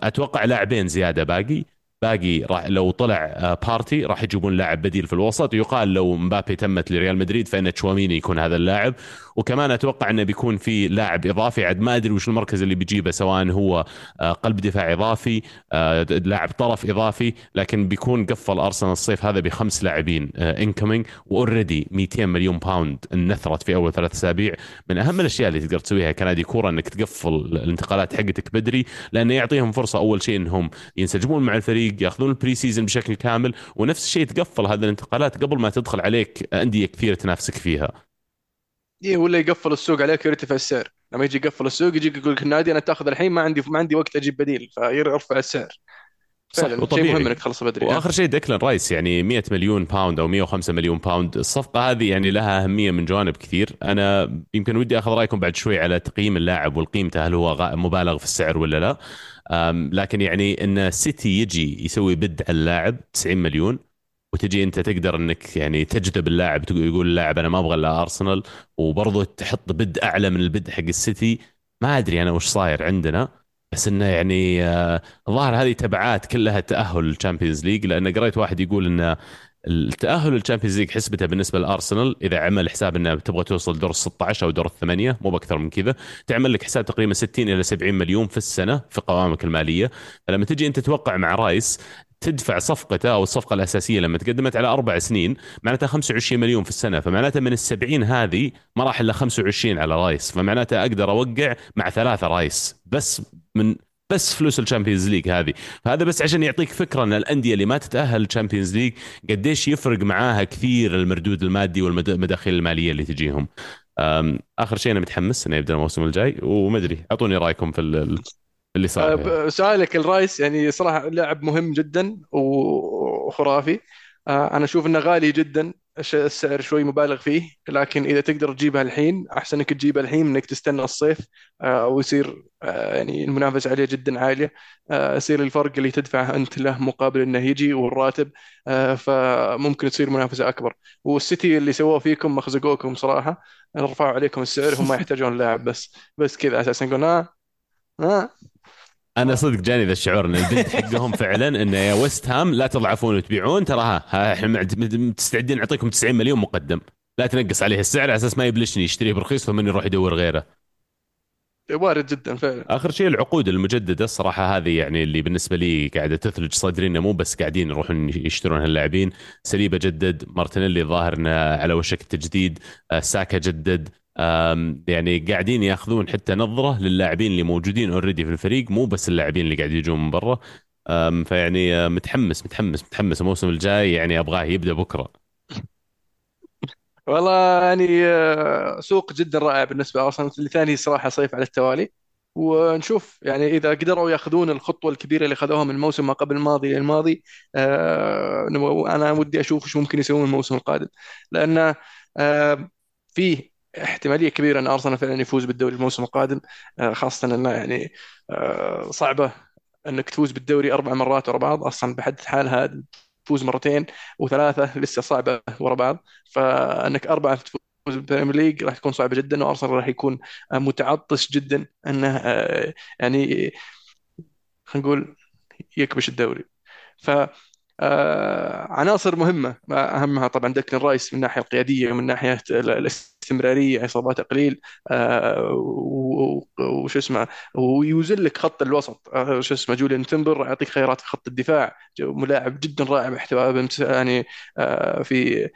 أتوقع لاعبين زيادة باقي. باقي راح لو طلع بارتي راح يجيبون لاعب بديل في الوسط. يقال لو مبابي تمت لريال مدريد فإن تشواميني يكون هذا اللاعب. وكمان أتوقع أنه بيكون في لاعب إضافي. عاد ما أدري وش المركز اللي بيجيبه سواء هو آه، قلب دفاع إضافي آه، لاعب طرف إضافي لكن بيكون قفل أرسنال الصيف هذا بخمس لاعبين incoming و already 200 مليون باوند انصرفت في أول ثلاث أسابيع. من أهم الأشياء اللي تقدر تسويها كنادي كورة إنك تقفل الانتقالات حقتك بدري لأنه يعطيهم فرصة أول شيء إنهم ينسجمون مع الفريق يأخذون ال pre-season بشكل كامل ونفس الشيء تقفل هذه الانتقالات قبل ما تدخل عليك أندية كثير تنافسك فيها. إيه ولا يقفل السوق عليك ويرتفع السعر لما يجي يقفل السوق يجيك يقول لك النادي أنا تاخذ الحين ما عندي ما عندي وقت أجيب بديل. فيرفع السعر. صح وطبيعي شيء مهم إنك تخلص بدري. وآخر شيء ديكلان رايس يعني 100 مليون باوند أو 105 مليون باوند الصفقه هذه يعني لها أهمية من جوانب كثير. أنا يمكن ودي أخذ رأيكم بعد شوي على تقييم اللاعب والقيمته هل هو مبالغ في السعر ولا لا. لكن يعني إن سيتي يجي يسوي bid على اللاعب 90 مليون وتجي انت تقدر انك يعني تجذب اللاعب يقول اللاعب أنا ما أبغى الا ارسنال وبرضه تحط bid اعلى من ال bid حق السيتي. ما ادري أنا وش صاير عندنا بس انه يعني آه، الظاهر هذه تبعات كلها تأهل للشامبيونز ليج لأن قريت واحد يقول انه التأهل للشامبيونز ليج حسبته بالنسبة لأرسنال إذا عمل حساب إنه تبغى توصل دور ال 16 أو دور الثمانية مو بأكثر من كذا تعمل لك حساب تقريبا 60 إلى 70 مليون في السنة في قوائمك المالية. فلما تجي أنت توقع مع رايس تدفع صفقته أو الصفقة الأساسية لما تقدمت على أربع سنين معناتها 25 مليون في السنة فمعناتها من ال 70 هذه ما راح الا 25 على رايس فمعناتها أقدر أوقع مع ثلاثة رايس بس من بس فلوس ال Champions League هذه. فهذا بس عشان يعطيك فكرة إن الأندية اللي ما تتأهل ال Champions League قديش يفرق معاها كثير المردود المادي والمداخيل المالية اللي تجيهم. آخر شيء أنا متحمس إنه يبدأ الموسم الجاي وما أدري أعطوني رأيكم في اللي صار يعني. سؤالك الرايس يعني صراحة لاعب مهم جدا وخرافي. آه، أنا أشوف إنه غالي جدا السعر شوي مبالغ فيه لكن إذا تقدر تجيبها الحين احسن انك تجيبها الحين من إنك تستنى الصيف آه، ويصير آه، يعني المنافسة عليه جدا عالية. يصير الفرق اللي تدفعه أنت له مقابل إنه يجي والراتب فممكن تصير منافسة أكبر. والسيتي اللي سووه فيكم مخزقوكم صراحة رفعوا عليكم السعر هم يحتاجون لاعب بس. بس كذا أساسا نقول ها ها. أنا صدق جاني ذا الشعور إن البنت حقهم فعلا انه يا ويست هام لا تضعفون وتبيعون. ترى ها إحنا مستعدين نعطيكم 90 مليون مقدم. لا تنقص عليه السعر على أساس ما يبلشني يشتريه برخيص فمن يروح يدور غيره. وارد جدا فعلا. آخر شيء العقود المجددة. الصراحة هذه يعني اللي بالنسبة لي قاعدة تثلج صدري إنه مو بس قاعدين يروحون يشترون هاللاعبين. ساليبا جدد مارتينيلي ظاهر إنه على وشك التجديد. آه، ساكا جدد. يعني قاعدين ياخذون حتى نظرة للاعبين اللي موجودين already في الفريق مو بس اللاعبين اللي قاعد يجون من برا. فيعني آه، متحمس متحمس متحمس. الموسم الجاي يعني أبغاه يبدأ بكرة. والله يعني آه، سوق جدا رائع بالنسبة أرسنال لثاني صراحة صيف على التوالي. ونشوف يعني إذا قدروا ياخذون الخطوة الكبيرة اللي اخذوها من الموسم ما قبل الماضي للماضي آه أنا ودي أشوف إيش ممكن يسوون الموسم القادم. لأن فيه احتمالية كبيرة أن أرسنال فعلا يفوز بالدوري الموسم القادم آه، خاصة أنه يعني آه، صعبة أنك تفوز بالدوري أربع مرات ورا بعض. أصلا بحد حالها تفوز مرتين وثلاثة لسه صعبة ورا بعض. فأنك أربعة تفوز بال Premier League راح تكون صعبة جدا وأرسنال راح يكون متعطش جدا أنه آه، يعني خلينا نقول يكبش الدوري. ف آه، عناصر مهمة أهمها طبعا دكلان رايس من الناحية القيادية ومن ناحية الاستمرارية إصابات قليل. آه، وش اسمه ويوزن لك خط الوسط. آه، شو اسمه جوليان تمبر يعطيك خيارات في خط الدفاع. لاعب جدا رائع محتوى. يعني في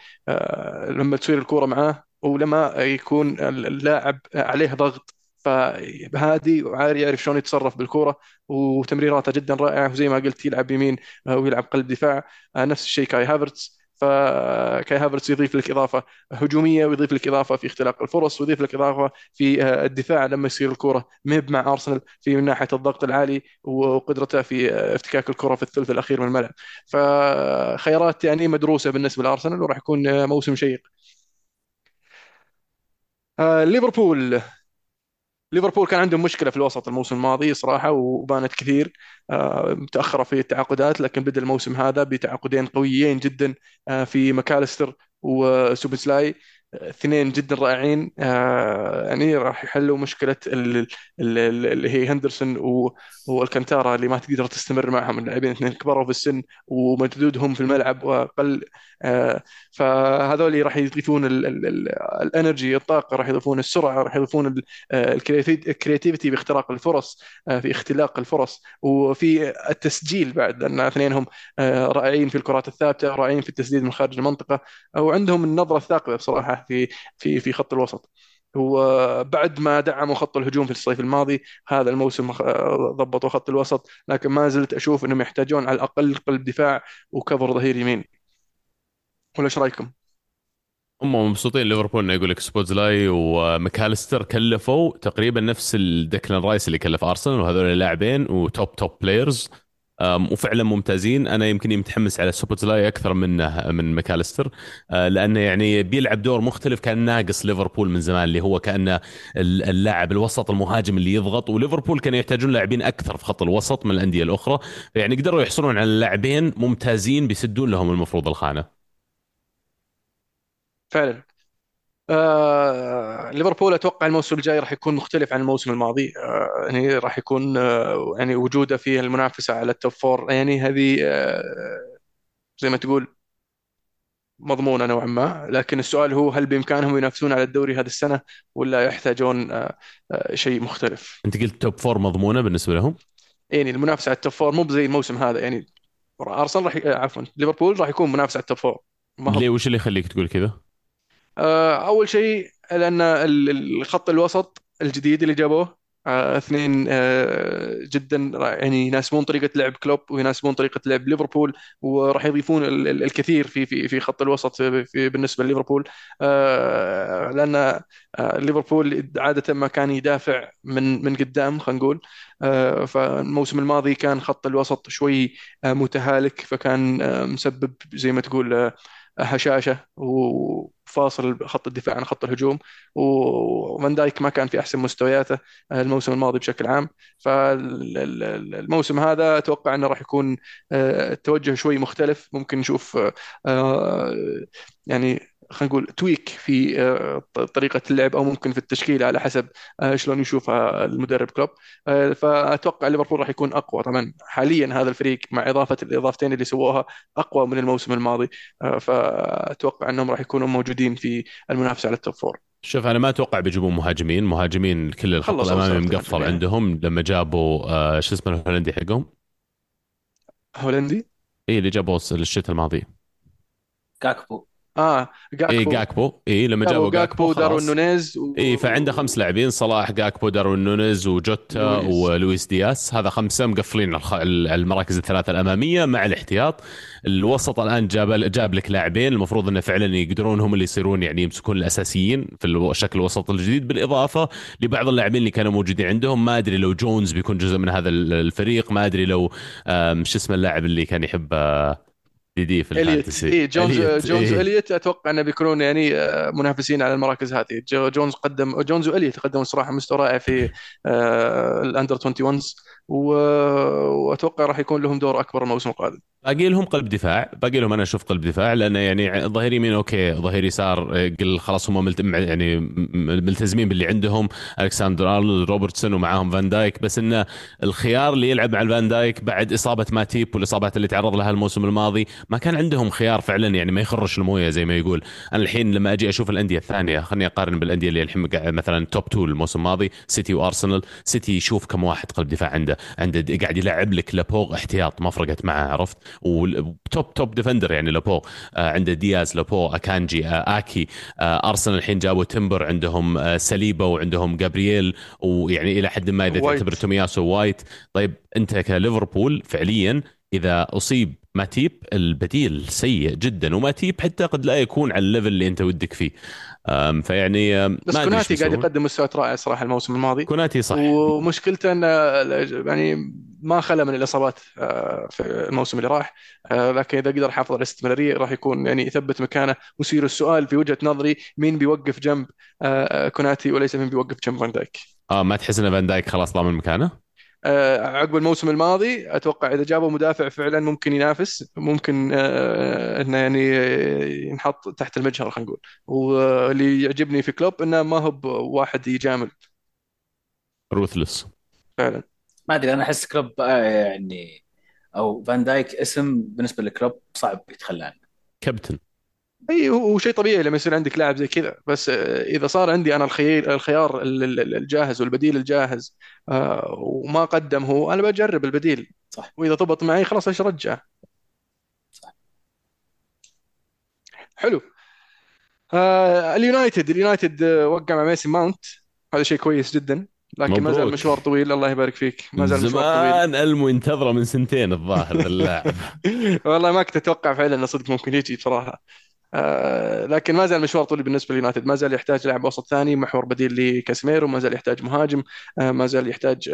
لما تصير الكورة معاه ولما يكون اللاعب عليه ضغط فهادي وعادي يعرف شلون يتصرف بالكورة وتمريراته جدا رائعة وزي ما قلت يلعب يمين آه، ويلعب قلب دفاع آه، نفس الشيء كاي هافرتس. فكاي هافرتس يضيف لك إضافة هجومية ويضيف لك إضافة في اختلاق الفرص ويضيف لك إضافة في آه، الدفاع لما يصير الكره مهوب مع أرسنال في من ناحية الضغط العالي وقدرته في افتكاك الكره في الثلث الأخير من الملعب. فخيارات يعني مدروسة بالنسبة لأرسنال وراح يكون موسم شيق. ليفربول. ليفربول كان عندهم مشكلة في الوسط الموسم الماضي صراحة وبانت كثير آه، متاخره في التعاقدات لكن بدأ الموسم هذا بتعاقدين قويين جدا آه، في ماكاليستر وسوبسلاي. اثنين جدا رائعين. آه، يعني راح يحلوا مشكلة اللي هي هندرسون وألكنتارا اللي ما تقدر تستمر معهم. اللاعبين اثنين كبروا في السن ومجدودهم في الملعب وأقل. آه، فهذول راح يضيفون ال energy الطاقة راح يضيفون السرعة راح يضيفون ال creativity باختراق الفرص آه، في اختلاق الفرص. وفي التسجيل بعد لأن اثنينهم رائعين في الكرات الثابتة رائعين في التسديد من خارج المنطقة. وعندهم النظرة الثاقبة بصراحة. في في في خط الوسط. هو بعد ما دعموا خط الهجوم في الصيف الماضي هذا الموسم ضبطوا خط الوسط لكن ما زلت أشوف إنهم يحتاجون على الأقل قلب دفاع و cover ظهير يمين ولا إيش رأيكم؟ هم مبسوطين ليفربول إنه يقول لك سوبوسلاي وماكاليستر كلفوا تقريبا نفس الدكلان رايس اللي كلف ارسنال وهذول اللاعبين و top top players وفعلا ممتازين. أنا يمكن متحمس على سوبوسلاي أكثر منه من ماكاليستر. أه، لأنه يعني بيلعب دور مختلف كان ناقص ليفربول من زمان اللي هو كانه اللاعب الوسط المهاجم اللي يضغط. وليفربول كانوا يحتاجون لاعبين أكثر في خط الوسط من الأندية الأخرى. يعني قدروا يحصلون على لاعبين ممتازين بيسدون لهم المفروض الخانة. فعلا. آه ليفربول أتوقع الموسم الجاي راح يكون مختلف عن الموسم الماضي. آه يعني راح يكون آه يعني وجوده في المنافسة على ال top four يعني هذه آه زي ما تقول مضمونة نوعا ما. لكن السؤال هو هل بإمكانهم ينافسون على الدوري هذه السنة ولا يحتاجون آه آه شيء مختلف؟ أنت قلت top four مضمونة بالنسبة لهم؟ يعني المنافسة على ال top four مو زي الموسم هذا. يعني أرسنال راح عفوا ليفربول راح يكون منافس على التوب فور ما هو ليه؟ وش اللي يخليك تقول كذا؟ آه، أول شيء لأن ال- ال- الخط الوسط الجديد اللي جابوه آه، اثنين آه، جدا يعني يناسبون طريقة لعب كلوب ويناسبون طريقة لعب ليفربول وراح يضيفون ال- ال- الكثير في في في خط الوسط في بالنسبة لليفربول. لأن ليفربول عادة ما كان يدافع من من قدام خلينا نقول. فالموسم الماضي كان خط الوسط شوي متهالك فكان مسبب زي ما تقول هشاشه وفاصل خط الدفاع عن خط الهجوم وفان دايك ما كان في أحسن مستوياته الموسم الماضي بشكل عام. فالموسم هذا أتوقع إنه راح يكون آه، التوجه شوي مختلف. ممكن نشوف آه، آه، يعني خلينا نقول تويك في آه، طريقة اللعب أو ممكن في التشكيلة على حسب آه، شلون يشوفها المدرب كلوب. آه، فأتوقع ليفربول راح يكون أقوى. طبعا حاليا هذا الفريق مع إضافة الإضافتين اللي سووها أقوى من الموسم الماضي. آه، فأتوقع أنهم راح يكونوا موجودين في المنافسة على التوب فور شوف أنا ما أتوقع بيجيبون مهاجمين. مهاجمين كل الخط الأمامي مقفل يعني. عندهم. لما جابوا آه شو اسمه الهولندي حقهم؟ هولندي؟ اي اللي جابوا الشتاء الماضي. جاكبو آه جاكبو. اي جاكبو. اي لما جابوا جاكبو خلاص. نونيز و... اي فعنده خمس لاعبين. صلاح جاكبو داروين نونيز وجوتا لويس. ولويس دياس. هذا خمسة مقفلين المراكز الثلاثة الأمامية مع الاحتياط. الوسط الآن جاب جاب لك لاعبين. المفروض انه فعلا يقدرون هم اللي يصيرون يعني يمسكون الأساسيين في الو- شكل الوسط الجديد. بالإضافة لبعض اللاعبين اللي كانوا موجودين عندهم. ما أدري لو جونز بيكون جزء من هذا ال- الفريق. ما أدري لو شو اسمه اللاعب اللي كان يحب آه، دي دي في ال fantasy. اي جونز إليوت، جونز إيه. وإليوت أتوقع إنه بيكونون يعني آه، منافسين على المراكز هذه. جو- جونز قدم جونز وإليوت قدموا صراحة مستوى رائع في آه، ال under 21 و- وأتوقع راح يكون لهم دور أكبر الموسم القادم. باقي لهم قلب دفاع باقي لهم أنا أشوف قلب دفاع لأنه يعني ظهير يمين okay ظهير يسار آه، قل خلاص هم ملت... يعني ملتزمين باللي عندهم. ألكساندر أرنولد روبرتسون ومعاهم فان دايك. بس انه الخيار اللي يلعب مع الفان دايك بعد إصابة ماتيب والإصابات اللي تعرض لها الموسم الماضي ما كان عندهم خيار فعلا يعني ما يخرش الموية زي ما يقول. أنا الحين لما أجي أشوف الأندية الثانية خليني أقارن بالأندية اللي الحين مثلا top 2 الموسم الماضي سيتي وارسنال سيتي شوف كم واحد قلب دفاع عنده. عنده قاعد يلعب لك لابورت احتياط ما فرقت معه عرفت؟ و top top defender يعني لابورت آه عنده دياز لابورت أكانجي آه آكي. آه أرسنال الحين جابوا تمبر عندهم آه سليبا وعندهم جابرييل ويعني إلى حد ما إذا وايت. تعتبر تومياسو وايت. طيب أنت كليفربول فعليا إذا أصيب ماتيب البديل سيء جدا وماتيب حتى قد لا يكون على ال level اللي أنت ودك فيه. فيعني بس كوناتي قاعد. يقدم مستويات رائعه صراحة الموسم الماضي. كوناتي صح. ومشكلته انه يعني ما خلى من الإصابات آه، في الموسم اللي راح. آه، لكن إذا قدر يحافظ على الاستمراريه راح يكون يعني يثبت مكانه. ويصير السؤال في وجهة نظري مين بيوقف جنب آه، كوناتي وليس مين بيوقف جنب فان دايك؟ آه ما تحس إن فان دايك خلاص ضامن مكانه؟ آه، عقب الموسم الماضي أتوقع إذا جابوا مدافع فعلا ممكن ينافس ممكن آه، إنه يعني ينحط تحت المجهر خلينا نقول. واللي يعجبني في كلوب إنه ما هو بواحد يجامل. ruthless فعلا. ما أدري أنا أحس كلوب آه، يعني أو فان دايك اسم بالنسبة لكلوب صعب يتخلى عنه كابتن إي هو شيء طبيعي لما يصير عندك لاعب زي كذا. بس آه، إذا صار عندي أنا الخيار الخيار ال- ال- الجاهز والبديل الجاهز آه، وما قدم هو أنا بجرب البديل. صح. وإذا ضبط معي خلاص إيش رجع؟ صح. حلو. آه اليونايتد اليونايتد وقع مع ميسن ماونت. هذا شيء كويس جدا. لكن ما زال مبروك. مشوار طويل. الله يبارك فيك. ما زال مشوار طويل. زمان ألمو ينتظره من سنتين الظاهر اللاعب والله ما كنت أتوقع فعلا انه صدق ممكن يجي بصراحة. آه لكن ما زال مشوار طويل بالنسبة لليونايتد ما زال يحتاج لاعب وسط ثاني محور بديل لكاسيميرو ما زال يحتاج مهاجم آه ما زال يحتاج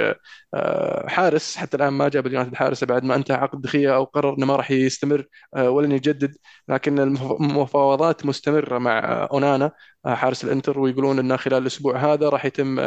آه حارس. حتى الآن ما جاب اليونايتد حارس بعد ما انتهى عقد دي خيا أو قرر إنه ما راح يستمر ولن يجدد. لكن المف- المفاوضات مستمرة مع أونانا. حارس الإنتر ويقولون انه خلال الأسبوع هذا راح يتم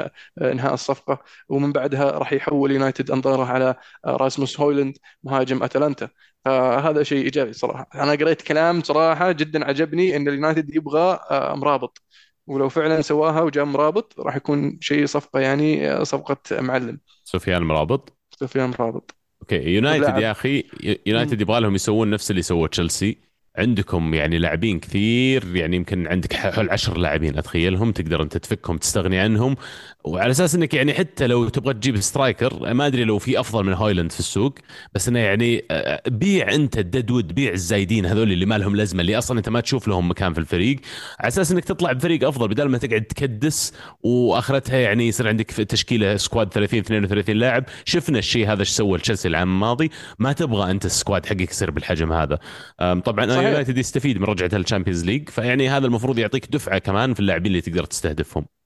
إنهاء الصفقة ومن بعدها راح يحول يونايتد أنظاره على راسموس هويلند مهاجم أتلانتا. فهذا شيء إيجابي صراحة. أنا قريت كلام صراحة جدا عجبني إن اليونايتد يبغى مرابط. ولو فعلا سواها وجاء مرابط راح يكون شيء صفقة يعني صفقة معلم. سفيان مرابط؟ سفيان مرابط. okay يونايتد. يا أخي يونايتد يبغى لهم يسوون نفس اللي سووا تشيلسي. عندكم يعني لاعبين كثير يعني يمكن عندك حول عشر لاعبين أتخيلهم؟ تقدر أنت تفكهم تستغني عنهم. وعلى أساس إنك يعني حتى لو تبغى تجيب striker ما أدري لو في أفضل من هويلاند في السوق بس إنه يعني آه، بيع أنت ال dead wood بيع الزايدين هذول اللي ما لهم لازمة اللي أصلا أنت ما تشوف لهم مكان في الفريق. على أساس إنك تطلع بفريق أفضل بدل ما تقعد تكدس وآخرتها يعني يصير عندك في تشكيلة squad 30 32 لاعب. شفنا الشيء هذا إيش سوى تشيلسي العام الماضي. ما تبغى أنت ال squad حقك يصير بالحجم هذا. طبعا. يونايتد يستفيد من رجعة ال Champions League فيعني هذا المفروض يعطيك دفعة كمان في اللاعبين اللي تقدر تستهدفهم.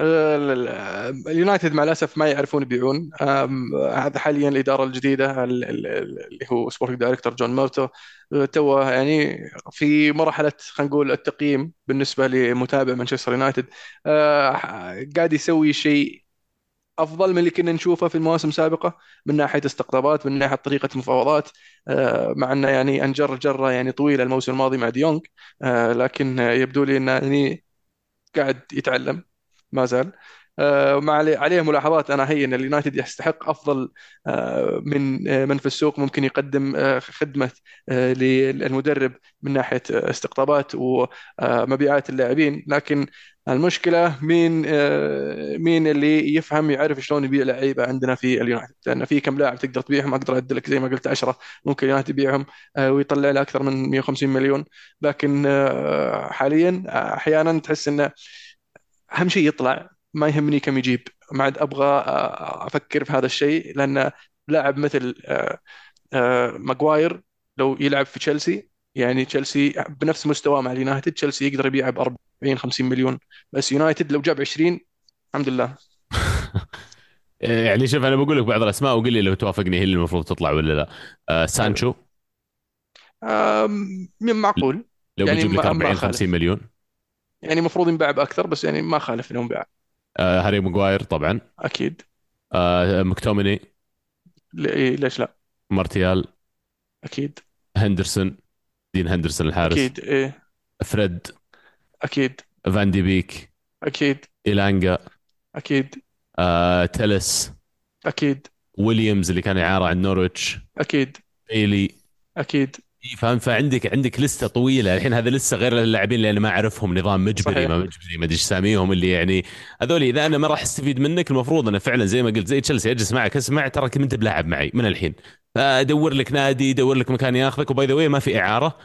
اليونايتد مع الأسف ما يعرفون يبيعون. هذا حاليا الإدارة الجديدة ال- ال- اللي هو sporting director جون ميرتو تو يعني في مرحلة خلينا نقول التقييم بالنسبة لمتابع مانشستر يونايتد. أه، قاعد يسوي شيء أفضل من اللي كنا نشوفه في المواسم السابقة من ناحية استقطابات من ناحية طريقة مفاوضات أه، مع إنه يعني أنجر جرة يعني طويلة الموسم الماضي مع ديونج. أه، لكن يبدو لي إنه يعني قاعد يتعلم. ما زال. آه، مع عليه ملاحظات. أنا هي إن اليونايتد يستحق أفضل آه، من آه، من في السوق. ممكن يقدم خدمة للمدرب من ناحية استقطابات ومبيعات اللاعبين. لكن المشكلة مين مين اللي يفهم يعرف شلون يبيع لعيبة عندنا في اليونايتد. لأن في كم لاعب تقدر تبيعهم؟ أقدر اعد لك زي ما قلت 10 ممكن اليونايتد يبيعهم ويطلع له أكثر من 150 مليون. لكن حاليا أحيانا تحس إنه أهم شيء يطلع ما يهمني كم يجيب. ما عاد أبغى آه، أفكر في هذا الشيء لأن لاعب مثل آه، آه، ماجواير لو يلعب في تشيلسي يعني تشيلسي بنفس مستواه مع اليونايتد تشيلسي يقدر يبيعه ب 40 50 مليون. بس يونايتد لو جاب 20 الحمد لله. يعني شوف أنا بقول لك بعض الأسماء وقل لي لو توافقني هي اللي المفروض تطلع ولا لا. آه سانشو. آم، معقول. لو يعني بيجيب لك ما- ما 40 خالف. 50 مليون. يعني المفروض ينباع بأكثر بس يعني ما خالف إنه ينباع. آه هاري ماجواير طبعا. أكيد. آه مكتوميني. لي- ليش لا؟ مارتيال. أكيد. هندرسون. دين هندرسون الحارس. أكيد إيه فريد. أكيد. فان دي بيك. أكيد. إيلانجا. أكيد. آه تلس أكيد. ويليامز اللي كان إعارة عن نورويتش أكيد. بيلي. أكيد. فاهم فعندك عندك لستة طويلة. الحين هذا لسه غير اللاعبين اللي أنا ما أعرفهم نظام مجبري صحيح. ما مجبري ما أدري إيش اساميهم اللي يعني هذول إذا أنا ما راح أستفيد منك المفروض أنا فعلا زي ما قلت زي تشيلسي أجلس معك اسمع تراك منت بلاعب معي من الحين. فأدور لك نادي يدور لك مكان ياخذك. و by the way ما في إعارة.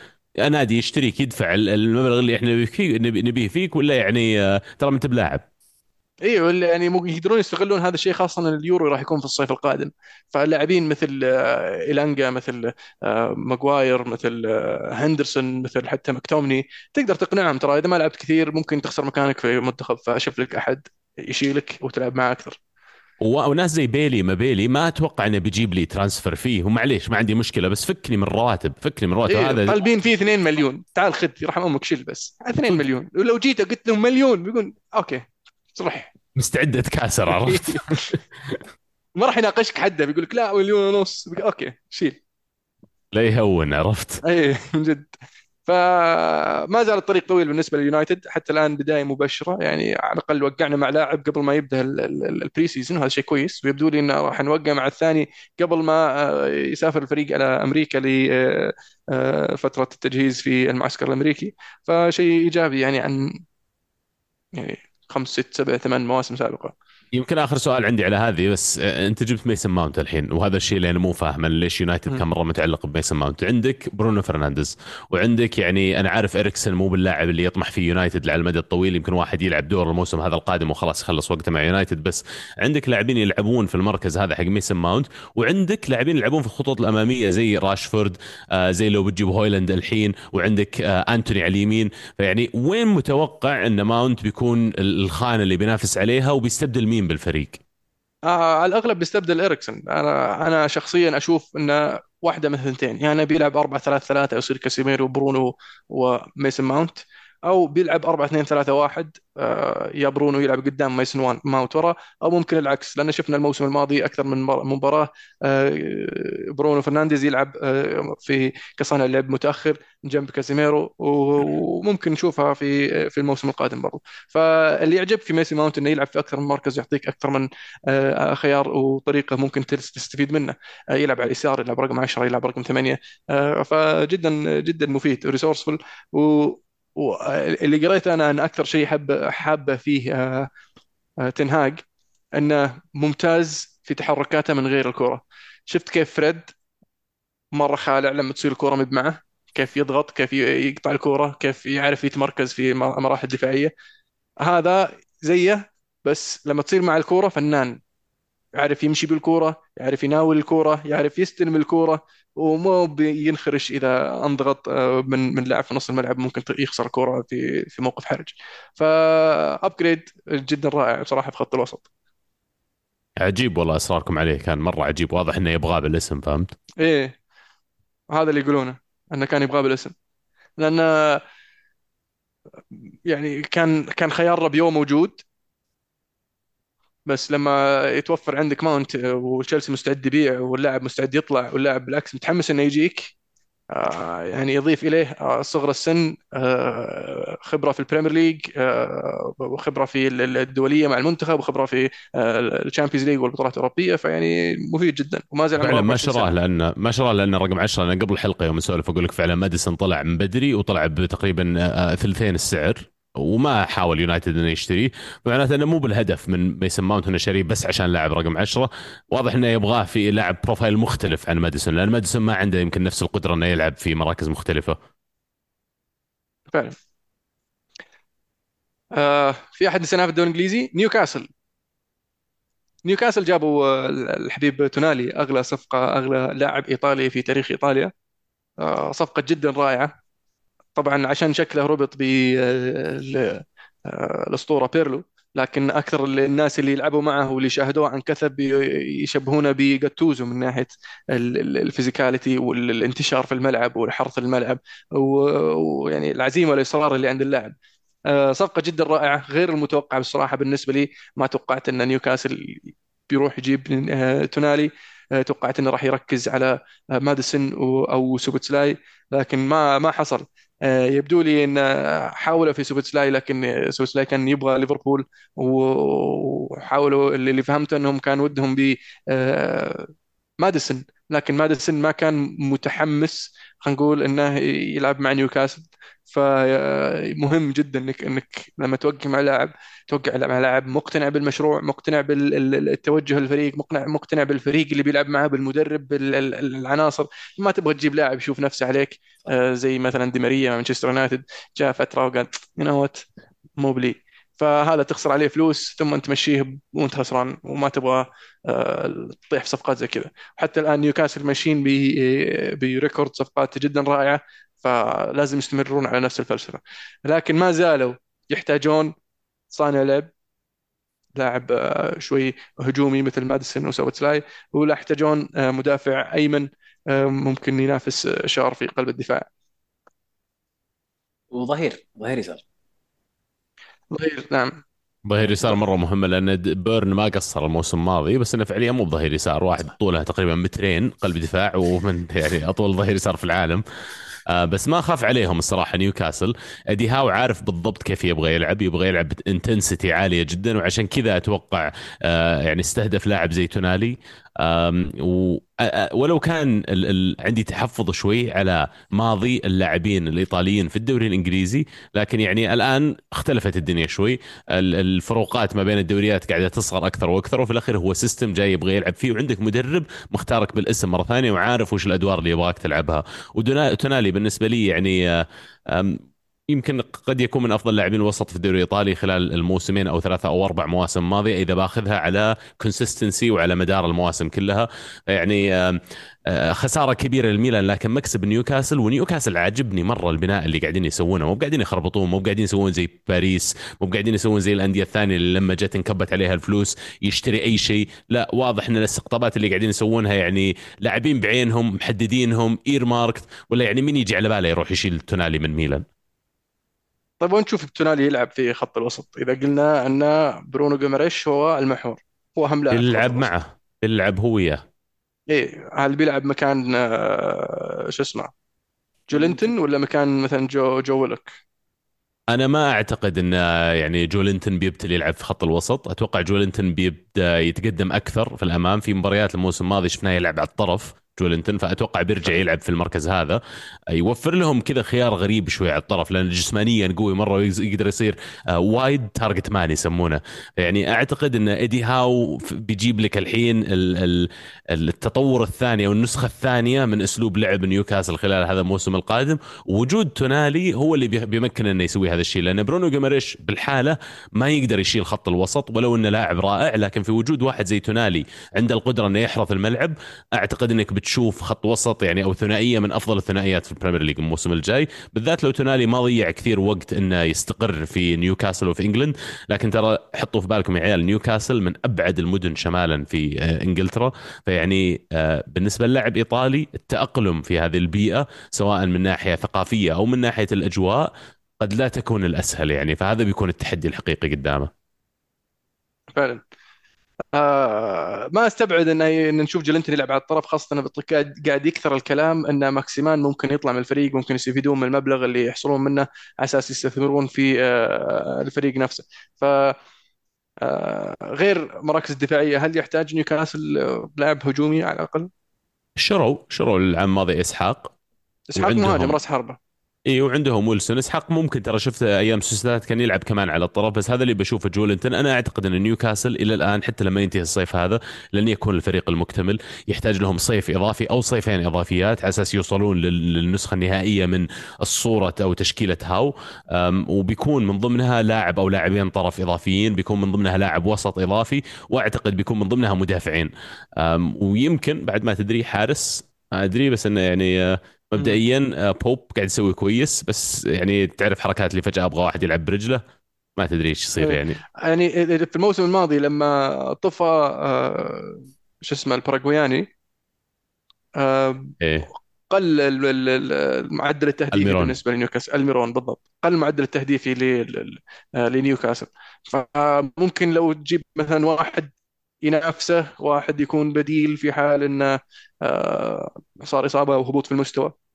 نادي يشتريك يدفع المبلغ اللي إحنا نبيه فيك- ولا يعني آه، ترى منت بلاعب. أيوه يعني يقدرون يستغلون هذا الشيء خاصة إن اليورو راح يكون في الصيف القادم. فاللاعبين مثل آه، إيلانجا مثل آه، ماجواير مثل آه، هندرسون مثل حتى مكتومني تقدر تقنعهم ترى إذا ما لعبت كثير ممكن تخسر مكانك في المنتخب فأشوف لك أحد يشيلك وتلعب معه أكثر. وناس زي بيلي ما بيلي ما أتوقع إنه بيجيب لي transfer fee. ومعليش ما عندي مشكلة بس فكني من الرواتب فكني من الرواتب. إيه هذا طالبين فيه 2 مليون. تعال خذ يرحم أمك شيل بس. 2 مليون. ولو جيت قلت لهم مليون بيقول okay. صلح مستعد اتكاسر عرفت؟ ما راح يناقشك حده بيقول لك لا مليون ونص. okay شيل. لا يهون عرفت؟ اي من جد. فما زال الطريق طويل بالنسبة لليونايتد حتى الآن بداية مبشره يعني على الأقل وقعنا مع لاعب قبل ما يبدأ ال- ال- ال- ال pre season وهذا شيء كويس. ويبدو لي إنه راح نوقع مع الثاني قبل ما آه، يسافر الفريق على أمريكا لفتره التجهيز في المعسكر الأمريكي. فشيء إيجابي يعني عن يعني خمس ست سبع ثمان مواسم سابقة. يمكن آخر سؤال عندي على هذه بس آه، أنت جبت ميسن ماونت الحين وهذا الشيء اللي أنا مو فاهمه ليش يونايتد. كان مرة متعلق بميسن ماونت. عندك برونو فرنانديز وعندك يعني أنا عارف اريكسن مو باللاعب اللي يطمح في يونايتد على المدى الطويل يمكن واحد يلعب دور الموسم هذا القادم وخلاص يخلص وقته مع يونايتد بس عندك لاعبين يلعبون في المركز هذا حق ميسن ماونت وعندك لاعبين يلعبون في الخطوط الأمامية زي راشفورد آه زي لو بتجيب هويلاند الحين وعندك آه أنتوني على اليمين. فيعني وين متوقع إن ماونت بيكون الخانة اللي بينافس عليها وبيستبدل مين؟ بالفريق؟ آه على الأغلب بيستبدل اريكسن أنا أنا شخصيا أشوف إنه واحدة من الثنتين. يعني بيلعب 4 3 3 يصير كاسيميرو برونو وميسن ماونت. أو بيلعب 4 2 3 1 آه، يا برونو يلعب قدام مايسون ماونت ورا أو ممكن العكس لأن شفنا الموسم الماضي أكثر من مباراة آه، برونو فرنانديز يلعب آه، في كصانع لعب متأخر جنب كازيميرو وممكن نشوفها في في الموسم القادم برضو. فاللي يعجب في ميسن ماونت إنه يلعب في أكثر من مركز يعطيك أكثر من خيار وطريقة ممكن تستفيد منه. يلعب على اليسار يلعب رقم 10 يلعب رقم 8 فجدا جدا مفيد وريسورسفul واللي قريته أنا أن أكثر شيء حب حابة فيه آه، آه، تنهاج أنه ممتاز في تحركاته من غير الكرة. شفت كيف فريد مرة خالع لما تصير الكرة مد معه؟ كيف يضغط كيف يقطع الكرة كيف يعرف يتمركز في مراحل دفاعية. هذا زيه بس لما تصير مع الكوره فنان. يعرف يمشي بالكوره يعرف يناول الكوره يعرف يستلم الكوره ومو بينخرش إذا أنضغط آه، من من لاعب في نص الملعب ممكن يخسر الكوره في في موقف حرج. فابجريد جدا رائع بصراحة في خط الوسط. عجيب والله إصراركم عليه كان مرة عجيب. واضح إنه يبغاه بالاسم فهمت؟ إيه. هذا اللي يقولونه إنه كان يبغاه بالاسم. لأن يعني كان كان خيار ربيو موجود بس لما يتوفر عندك ماونت وتشيلسي مستعد يبيع واللاعب مستعد يطلع واللاعب بالعكس متحمس إنه يجيك آه، يعني يضيف إليه آه، صغر السن آه، خبرة في ال Premier League وخبرة في الدولية مع المنتخب وخبرة في ال Champions League والبطولات الأوروبية فيعني مفيد جدا وما زال فعلا ما شراه لأن ما شراه لأن رقم 10 أنا قبل الحلقة يوم نسولف أقول لك فعلا ماديسون طلع من بدري وطلع بتقريبا ثلثين السعر. وما حاول يونايتد إنه يشتريه معناته إنه مو بالهدف من ميسن ماونت إنه شاريه بس عشان لاعب رقم 10 واضح إنه يبغاه في لاعب profile مختلف عن ماديسون لأن ماديسون ما عنده يمكن نفس القدرة إنه يلعب في مراكز مختلفة. فعلا. آه في أحد نسيناه في الدوري الإنجليزي؟ نيوكاسل. نيوكاسل جابوا آه، الحبيب تونالي أغلى صفقة أغلى لاعب إيطالي في تاريخ إيطاليا. آه صفقة جدا رائعة. طبعا عشان شكله ربط بالاسطوره آه، بيرلو لكن أكثر الناس اللي يلعبوا معه واللي شاهدوه عن كثب يشبهونه بجاتوزو من ناحية ال physicality والانتشار في الملعب والحرث الملعب ويعني العزيمة والإصرار اللي عند اللاعب. آه، صفقة جدا رائعة غير المتوقعة بصراحة بالنسبة لي. ما توقعت إن نيوكاسل بيروح يجيب آه، تونالي. توقعت إنه راح يركز على ماديسون أو سوبوتسلاي لكن ما ما حصل. آه، يبدو لي إن حاولوا في سوبوتسلاي لكن سوبوتسلاي كان يبغى ليفربول وحاولوا اللي فهمته إنهم كان ودهم ب آه، ماديسون لكن ماديسون ما كان متحمس خلينا نقول إنه يلعب مع نيوكاسل. فمهم جدا انك إنك لما توقع مع لاعب توقع مع لاعب مقتنع بالمشروع مقتنع بالتوجه الفريق مقتنع مقتنع بالفريق اللي بيلعب معه بالمدرب بالعناصر ما تبغى تجيب لاعب يشوف نفسه عليك. آه، زي مثلا دي ماريا مانشستر يونايتد جاء فترة وقال you know what مو بلي. فهذا تخسر عليه فلوس ثم تمشيه وأنت خسران وما تبغى آه، تطيح في صفقات زي كذا. حتى الآن نيوكاسل ماشيين ب record صفقات جدا رائعة فلازم يستمرون على نفس الفلسفة. لكن ما زالوا يحتاجون صانع لعب لاعب آه، شوي هجومي مثل ماديسون وسوبوتسلاي ولا يحتاجون آه، مدافع أيمن ممكن ينافس شار في قلب الدفاع. وظهير ظهير يسار. ظهير نعم. ظهير يسار مرة مهمه لأن بيرن ما قصر الموسم الماضي بس إنه فعليا مو بظهير يسار واحد طوله تقريبا مترين قلب دفاع ومن يعني أطول ظهير يسار في العالم. آه بس ما اخاف عليهم الصراحة نيوكاسل. أدي هاو عارف بالضبط كيف يبغى يلعب يبغى يلعب ب intensity عالية جدا وعشان كذا أتوقع آه يعني استهدف لاعب زي تونالي. ولو كان ال ال عندي تحفظ شوي على ماضي اللاعبين الإيطاليين في الدوري الإنجليزي لكن يعني الآن اختلفت الدنيا شوي. الفروقات ما بين الدوريات قاعدة تصغر أكثر وأكثر وفي الأخير هو سيستم جاي يبغى يلعب فيه وعندك مدرب مختارك بالاسم مرة ثانية وعارف وش الأدوار اللي يبغاك تلعبها. وتونالي بالنسبة لي يعني يمكن قد يكون من أفضل لاعبين الوسط في الدوري الإيطالي خلال الموسمين أو ثلاثة أو أربع مواسم ماضية إذا بأخذها على consistency وعلى مدار المواسم كلها. يعني آه، خسارة كبيرة للميلان لكن مكسب نيوكاسل ونيوكاسل عاجبني مرة البناء اللي قاعدين يسوونه. مو قاعدين يخربطون مو قاعدين يسوون زي باريس مو قاعدين يسوون زي الأندية الثانية اللي لما جت انكبت عليها الفلوس يشتري أي شيء. لا واضح إن الاستقطابات اللي قاعدين يسوونها يعني لاعبين بعينهم محددينهم earmarked ولا يعني مين يجي على باله يروح يشيل تونالي من ميلان. طيب وين تشوف تونالي يلعب في خط الوسط؟ إذا قلنا أن برونو جيماريش هو المحور هو أهم لاعب يلعب معه يلعب هو وياه. إيه هل بيلعب مكان آه، شو اسمه جولينتون جولينتون ولا مكان مثلا جو جو ويلوك؟ أنا ما أعتقد أن يعني جولينتون بيبتل يلعب في خط الوسط. أتوقع جولينتون بيبدأ يتقدم أكثر في الأمام في مباريات الموسم الماضي شفناه يلعب على الطرف. جولينتون فأتوقع بيرجع يلعب في المركز هذا. يوفر لهم كذا خيار غريب شوي على الطرف لأن جسمانيا قوي مرة ويقدر يصير آه، wide target man يسمونه. يعني أعتقد إن ايدي هاو بيجيب لك الحين ال- ال- التطور الثاني أو النسخة الثانية من أسلوب لعب نيوكاسل خلال هذا الموسم القادم. وجود تونالي هو اللي بي- بيمكن إنه يسوي هذا الشيء لأن برونو جيماريش بالحالة ما يقدر يشيل خط الوسط ولو إنه لاعب رائع لكن في وجود واحد زي تونالي عنده القدرة إنه يحرث الملعب أعتقد إنك بتشوف خط وسط يعني أو ثنائية من أفضل الثنائيات في ال Premier League الموسم الجاي بالذات لو تونالي ما ضيع كثير وقت إنه يستقر في نيوكاسل وفي England لكن ترى حطوا في بالكم يا عيال نيوكاسل من أبعد المدن شمالا في آه، إنجلترا. فيعني آه، بالنسبة للاعب إيطالي التأقلم في هذه البيئة سواء من ناحية ثقافية أو من ناحية الأجواء قد لا تكون الأسهل يعني. فهذا بيكون التحدي الحقيقي قدامه. فعلا. آه ما استبعد إن إن نشوف جولينتون يلعب على الطرف خاصة انه قاعد يكثر الكلام إن ماكسيمان ممكن يطلع من الفريق ممكن يستفيدون من المبلغ اللي يحصلون منه على أساس يستثمرون في آه الفريق نفسه. ف آه غير مراكز الدفاعية هل يحتاج نيوكاسل لاعب هجومي على الأقل؟ شروا شروا العام الماضي إسحاق. إسحاق مهاجم رأس حربة. إي وعندهم ويلسون اسحاق ممكن ترى شفت أيام سوسيداد كان يلعب كمان على الطرف بس هذا اللي بشوفه جولينتون أنا أعتقد إن نيوكاسل إلى الآن حتى لما ينتهي الصيف هذا لن يكون الفريق المكتمل. يحتاج لهم صيف إضافي أو صيفين إضافيات على أساس يوصلون لل- للنسخة النهائية من الصورة أو تشكيلة هاو. وبيكون من ضمنها لاعب أو لاعبين طرف إضافيين بيكون من ضمنها لاعب وسط إضافي وأعتقد بيكون من ضمنها مدافعين. ويمكن بعد ما تدري حارس أدري بس إنه يعني آه، مبدئيا آه، بوب قاعد يسوي كويس بس يعني تعرف حركات اللي فجأة أبغى واحد يلعب برجله؟ ما تدري إيش يصير إيه. يعني. يعني في الموسم الماضي لما طفى آه شو اسمه الباراغوياني آه إيه. قل ال- ال- ال- المعدل التهديفي ألميرون. بالنسبة لنيوكاسل ألميرون بالضبط. قل المعدل التهديفي آه، لنيوكاسل. فممكن لو تجيب مثلا واحد ينافسه واحد يكون بديل في حال إنه آه، صار إصابة أو هبوط في المستوى.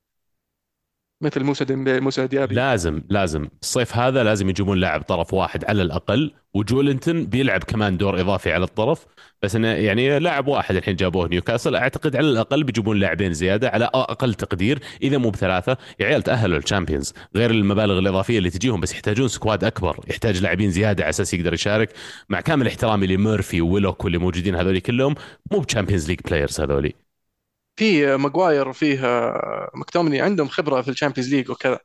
مثل موسى ديمبي موسى ديابي. لازم لازم. الصيف هذا لازم يجيبون لاعب طرف واحد على الأقل وجولينتون بيلعب كمان دور إضافي على الطرف. بس إنه يعني لاعب واحد الحين جابوه نيوكاسل. أعتقد على الأقل بيجيبون لاعبين زيادة على أقل تقدير إذا مو بثلاثة. يا عيال تأهلوا ال Champions. غير المبالغ الإضافية اللي تجيهم بس يحتاجون squad أكبر. يحتاج لاعبين زيادة على أساس يقدر يشارك. مع كامل احترامي لميرفي وويلوك واللي موجودين هذول كلهم مو ب Champions League players هذولي. في ماجواير فيه آه، مكتوميني عندهم خبرة في ال Champions League وكذا.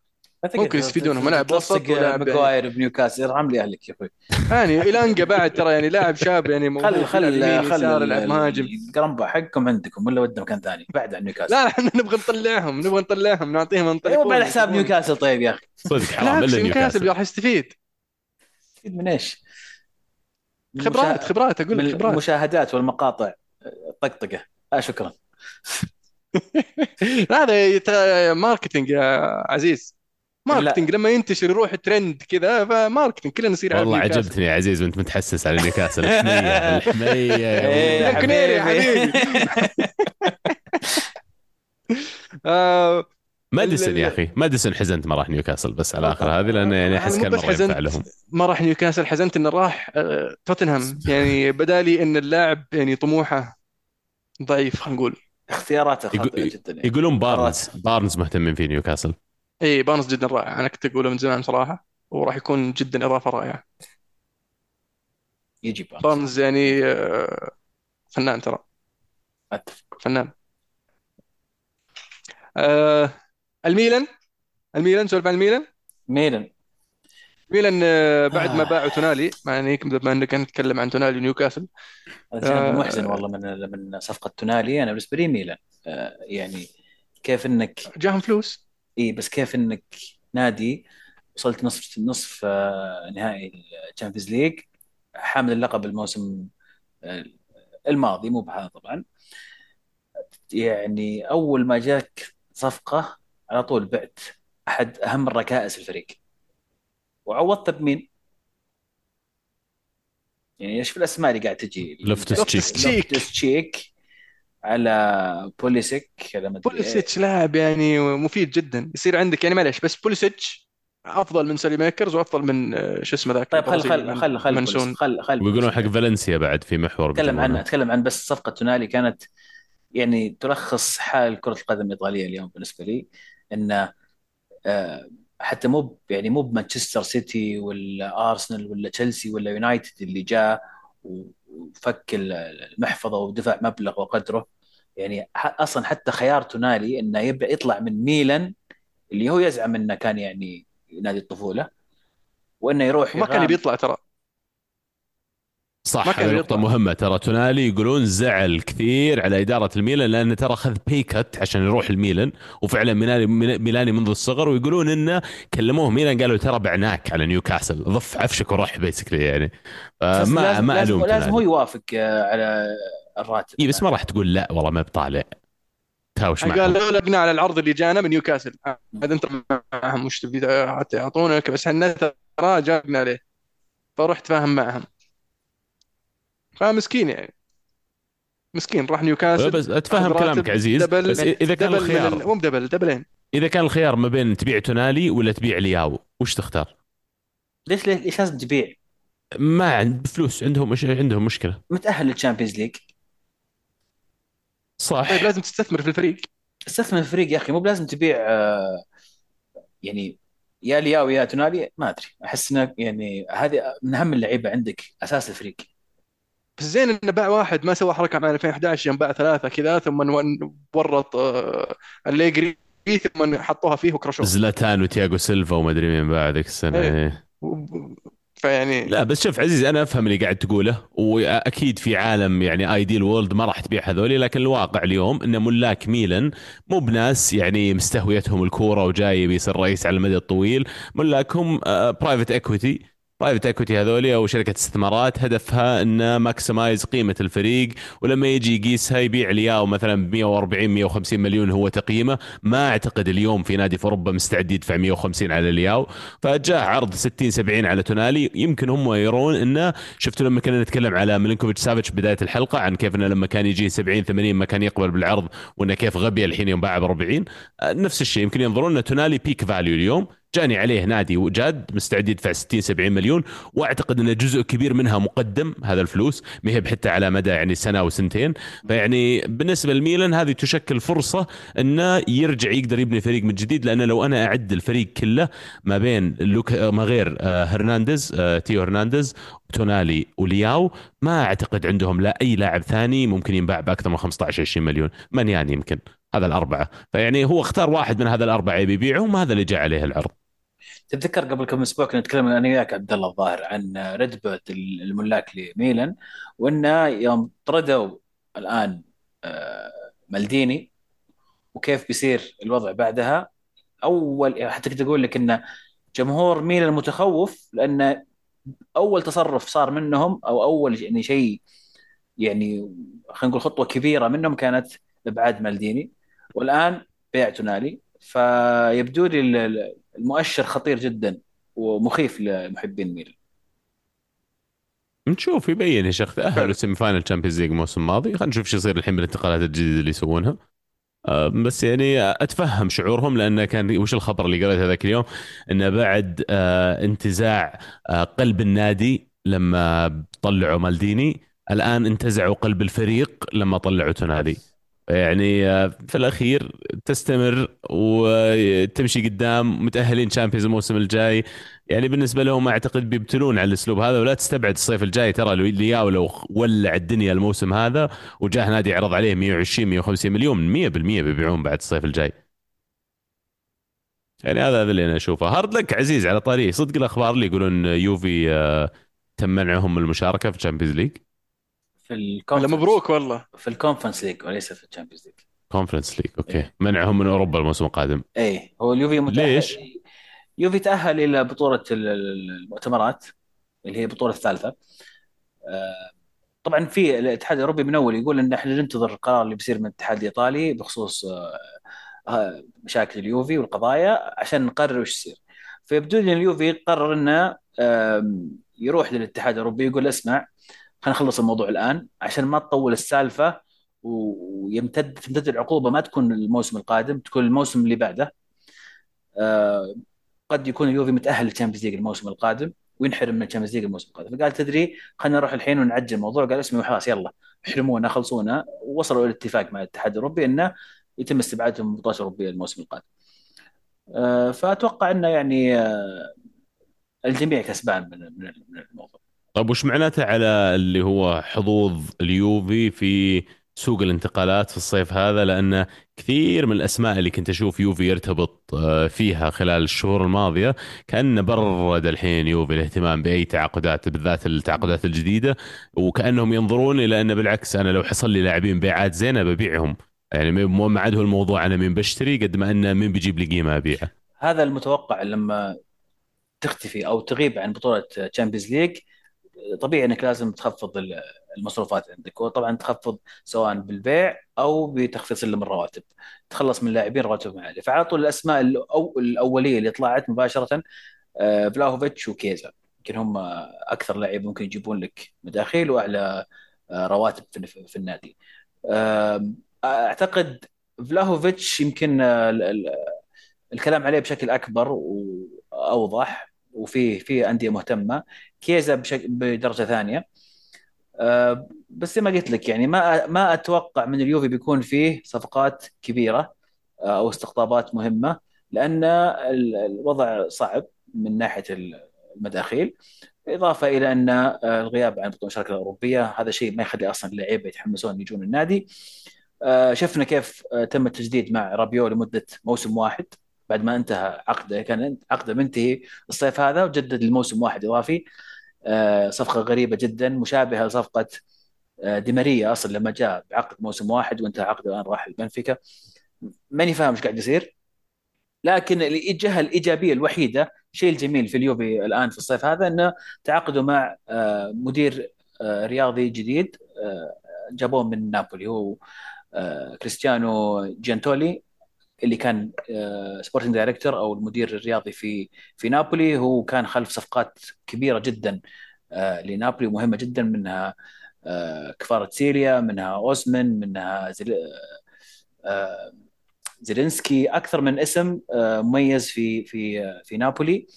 ممكن يستفيدون هم لاعب وسط ولاعب. ماجواير بنيوكاسل. ارحم لي اهلك يا أخوي. يعني إيلانجا بعد ترى يعني لاعب شاب يعني خل خل خل مهاجم. القرنبة حقكم عندكم ولا ودنا مكان ثاني بعد عن نيوكاسل؟ لا إحنا نبغى نطلعهم نبغى نطلعهم نعطيهم أيوه ينطلقون بعد حساب. نيوكاسل طيب يا أخي. صدق حرام نيوكاسل راح يستفيد. من إيش؟ خبرات خبرات أقول لك خبرات. المشاهدات والمقاطع. طقطقة. لا شكرا. هذا يت- marketing يا عزيز. marketing لما ينتشر يروح ترند كذا ف marketing كلنا نصير والله. عجبتني يا عزيز وانت متحسس على نيوكاسل. الحميه الحميه يا إيه يا حبيبي. حبيبي. آه، ماديسون يا أخي ماديسون حزنت ما راح نيوكاسل بس على آخر هذه لأنه يعني أحس كان مرة ينفع لهم. ما راح نيوكاسل حزنت إنه راح آه، توتنهام. يعني بدالي إن اللاعب يعني طموحه ضعيف خلينا نقول. اختياراته خاطئه يقول- جدا يعني. يقولون بارنز. بارنز مهتمين في نيوكاسل. إي بارنز جدا رائع. أنا كنت أقوله من زمان صراحة وراح يكون جدا إضافة رائعة. يجي بارنز. بارنز يعني آه، فنان ترى. أتفق. فنان. آه، الميلان. الميلان سولف عن الميلان؟ ميلان. ميلان آه، بعد ما آه. باعوا تونالي يعني بما إنك نتكلم عن تونالي ونيوكاسل آه. محزن والله من من صفقة تونالي. أنا بالنسبة لي ميلان. آه، يعني كيف انك جاهم فلوس. إي بس كيف إنك نادي وصلت نصف نصف آه، نهائي ال Champions League حامل اللقب الموسم الماضي. مو بهذا طبعا. يعني أول ما جاك صفقة على طول بعت أحد أهم الركائز في الفريق. وعوضته بمين؟ يعني إيش في الأسماء اللي قاعد تجي؟ لوفتس تشيك. لوفتس تشيك على بوليسيك على مدري إيه. بوليسيتش لاعب يعني مفيد جدا يصير عندك يعني معلش بس بوليسيتش أفضل من ساليميكرز وأفضل من آه، شو اسمه ذاك طيب خل خل خل خل منسون خل خل ويقولون. حق فالنسيا بعد في محور أتكلم بيجيبونه. عن أتكلم عن بس صفقة تونالي كانت يعني تلخص حال كرة القدم الإيطالية اليوم بالنسبة لي انه آه، حتى مو يعني مو بمانشستر سيتي ولا أرسنال ولا تشيلسي ولا يونايتد اللي جاء وفك ال- المحفظة ودفع مبلغ وقدره. يعني أصلا حتى خيار تونالي إنه يبدأ يطلع من ميلان اللي هو يزعم إنه كان يعني نادي الطفولة وإنه يروح ما كان يبي يطلع ترى. صح هذه يطلع. نقطة مهمة ترى. تونالي يقولون زعل كثير على إدارة الميلان لأنه ترى أخذ pay cut عشان يروح الميلان. وفعلا ميلاني ميلاني منذ الصغر ويقولون إنه كلموه ميلان قالوا ترى بعناك على نيوكاسل. ضف عفشك وروح basically يعني. بس ما لازم ما لازم, ألوم لازم هو. يوافق آه، على الراتب. إي بس ما راح تقول لا والله ما بطالع. تهاوش قال معهم لو لقنا على العرض اللي جانا من نيوكاسل. هذا أنت معهم وش تبي حتى يعطونك بس إحنا ترى جابنا عليه فرحت فاهم معهم. فمسكين يعني. مسكين راح نيوكاسل. بس أتفهم أخذ كلامك عزيز. دبل بس إذا كان دبل الخيار مو بدبل دبلين إذا كان الخيار ما بين تبيع تونالي ولا تبيع لياو وش تختار؟ ليش ليش ليش لازم تبيع؟ ما عند فلوس عندهم مش عندهم مشكلة. متأهل لل Champions League. صح. طيب لازم تستثمر في الفريق. استثمر في الفريق يا أخي مو بلازم تبيع آه، يعني يا لياو يا تونالي ما أدري. أحس إنه يعني هذه من أهم اللعيبة عندك أساس الفريق. بس زين إنه باع واحد ما سوى حركة مع 2011 يوم باع ثلاثة كذا ثم ورط آه، أليجري ثم حطوها فيه وكرشوه زلاتان وتياغو سيلفا وما أدري مين بعد ذيك السنة إيه. إيه. فيعني لا بس شوف عزيز أنا أفهم اللي قاعد تقوله وأكيد في عالم يعني ideal world ما راح تبيع هذولي لكن الواقع اليوم ان ملاك ميلان مو بناس يعني مستهويتهم الكورة وجاي بيصير رئيس على المدى الطويل ملاكهم private equity private equity هذولي أو شركة استثمارات هدفها أن maximize قيمة الفريق ولما يجي يقيسها يبيع لياو مثلا ب 140 150 مليون هو تقييمه. ما أعتقد اليوم في نادي في أوروبا مستعد يدفع 150 على لياو فجاء عرض 60 70 على تونالي. يمكن هم يرون انه شفتوا لما كنا نتكلم على ميلينكوفيتش سافيتش بداية الحلقة عن كيف انه لما كان يجي 70 80 ما كان يقبل بالعرض وانه كيف غبي الحين يوم باع ب 40 آه، نفس الشيء يمكن ينظرون أن تونالي peak value اليوم. جاني عليه نادي وجاد مستعد يدفع 60 70 مليون. وأعتقد إن جزء كبير منها مقدم هذا الفلوس. ما هي حتى على مدى يعني سنة وسنتين. فيعني بالنسبة لميلان هذه تشكل فرصة إنه يرجع يقدر يبني فريق من جديد. لأنه لو أنا أعد الفريق كله ما بين لوكا ما غير آه، هرنانديز آه، تيو هرنانديز تونالي ولياو ما أعتقد عندهم لا أي لاعب ثاني ممكن ينباع بأكثر من 15 20 مليون. مانيان يمكن؟ هذا الأربعة. فيعني هو اختار واحد من هذا الأربعة يبي يبيعهم هذا اللي جاء عليه العرض. تتذكر قبل كم أسبوع كنا نتكلم أنا وياك عبد الله الظاهر عن ريد الملاك لميلان وانه يوم طردوا الآن آه، مالديني وكيف بيصير الوضع بعدها. أول حتى كنت أقول لك إن جمهور ميلان متخوف لأن أول تصرف صار منهم أو أول يعني شيء يعني خلينا نقول خطوة كبيرة منهم كانت إبعاد مالديني. والآن بيع تونالي. فيبدو لي ال- ال- المؤشر خطير جدا ومخيف لمحبين ميلان. نشوف يبين يا شيخ تأهلوا semi final Champions League الموسم الماضي خلينا نشوف شو يصير الحين بالانتقالات الجديدة اللي يسوونها. آه، بس يعني أتفهم شعورهم لأنه كان وش الخبر اللي قريته ذاك اليوم؟ إنه بعد آه، انتزاع آه، قلب النادي لما طلعوا مالديني الآن انتزعوا قلب الفريق لما طلعوا تونالي. يعني آه، في الأخير تستمر وتمشي قدام متأهلين Champions الموسم الجاي. يعني بالنسبة لهم أعتقد بيبتلون على الأسلوب هذا ولا تستبعد الصيف الجاي. ترى لياو لو ولع الدنيا الموسم هذا وجاه نادي عرض عليه 120 150 مليون 100% بيبيعون بعد الصيف الجاي. يعني هذا هذا اللي أنا أشوفه. hard luck عزيز على طاري صدق الأخبار اللي يقولون يوفي آه، تم منعهم من المشاركة في ال Champions League في ال Conference مبروك والله. في ال Conference League وليس في ال Champions League Conference League okay. منعهم من أوروبا الموسم القادم. اي هو اليوفي متأهل ليش؟ يوفي تأهل إلى بطولة ال- ال- المؤتمرات اللي هي البطولة الثالثة. آه، طبعا في الاتحاد الأوروبي من أول يقول إن إحنا ننتظر القرار اللي بيصير من الاتحاد الإيطالي بخصوص آه، آه، مشاكل اليوفي والقضايا عشان نقرر وش يصير. فيبدو لي إن اليوفي قرر إنه يروح للاتحاد الأوروبي يقول اسمع خلينا نخلص الموضوع الآن. عشان ما تطول السالفة ويمتد تمتد العقوبة ما تكون الموسم القادم تكون الموسم اللي بعده. آه، قد يكون اليوفي متأهل لل Champions League الموسم القادم وينحرم من ال Champions League الموسم القادم. فقال تدري خلينا نروح الحين ونعجل الموضوع. قال اسمعوا خلاص يلا. احرمونا خلصونا. ووصلوا إلى اتفاق مع الاتحاد الأوروبي إنه يتم استبعادهم من البطولات الاوروبيه الموسم القادم. آه، فأتوقع إنه يعني آه، الجميع كسبان من الموضوع. طيب وش معناته على اللي هو حظوظ اليوفي في سوق الانتقالات في الصيف هذا؟ لأن كثير من الأسماء اللي كنت أشوف يوفي يرتبط آه، فيها خلال الشهور الماضية كأنه برد الحين يوفي الاهتمام بأي تعاقدات بالذات التعاقدات الجديدة وكأنهم ينظرون إلى أنه بالعكس أنا لو حصل لي لاعبين بيعات زينة ببيعهم. يعني مو ما عاد هو الموضوع أنا مين بشتري قد ما أنه مين بيجيب لي قيمة أبيعه. هذا المتوقع لما تختفي أو تغيب عن بطولة Champions League طبيعي إنك لازم تخفض ال- المصروفات عندك وطبعا تخفض سواء بالبيع أو بتخفيض سلم الرواتب. تخلص من اللاعبين رواتبهم عاليه فعلى طول الأسماء الأولية اللي طلعت مباشرة آه، فلاهوفيتش وكيزا. يمكن هم أكثر لاعب ممكن يجيبون لك مداخيل وأعلى آه، رواتب في النادي. أعتقد فلاهوفيتش يمكن آه، ال- ال- الكلام عليه بشكل أكبر وأوضح وفي في أندية مهتمة. كيزا بشكل بدرجة ثانية. آه، بس زي ما قلت لك يعني ما ما أتوقع من اليوفي بيكون فيه صفقات كبيرة آه، أو استقطابات مهمة لأن ال- الوضع صعب من ناحية المداخيل. إضافة إلى أن آه، الغياب عن بطولة المشاركة الأوروبية هذا شيء ما يخلي أصلا اللعيبه يتحمسون يجون النادي. شفنا كيف تم التجديد مع رابيو لمدة موسم واحد. بعد ما انتهى عقده كان عقده منتهي الصيف هذا وجدد لموسم واحد إضافي. آه، صفقة غريبة جدا مشابهة لصفقة آه، دي ماريا أصلا لما جاء بعقد موسم واحد وانتهى عقده الآن راح البنفيكا ماني فاهم إيش قاعد يصير. لكن الجهه الإيجابية الوحيدة الشيء الجميل في اليوفي الآن في الصيف هذا إنه تعاقدوا مع آه، مدير رياضي جديد جابوه من نابولي هو كريستيانو جيونتولي. اللي كان sporting director أو المدير الرياضي في في نابولي. هو كان خلف صفقات كبيرة جدا آه، لنابولي مهمه جدا منها آه، كفاراتسخيليا منها أوسيمين منها زل... آه، زيلينسكي. أكثر من اسم آه، مميز في في آه، في نابولي.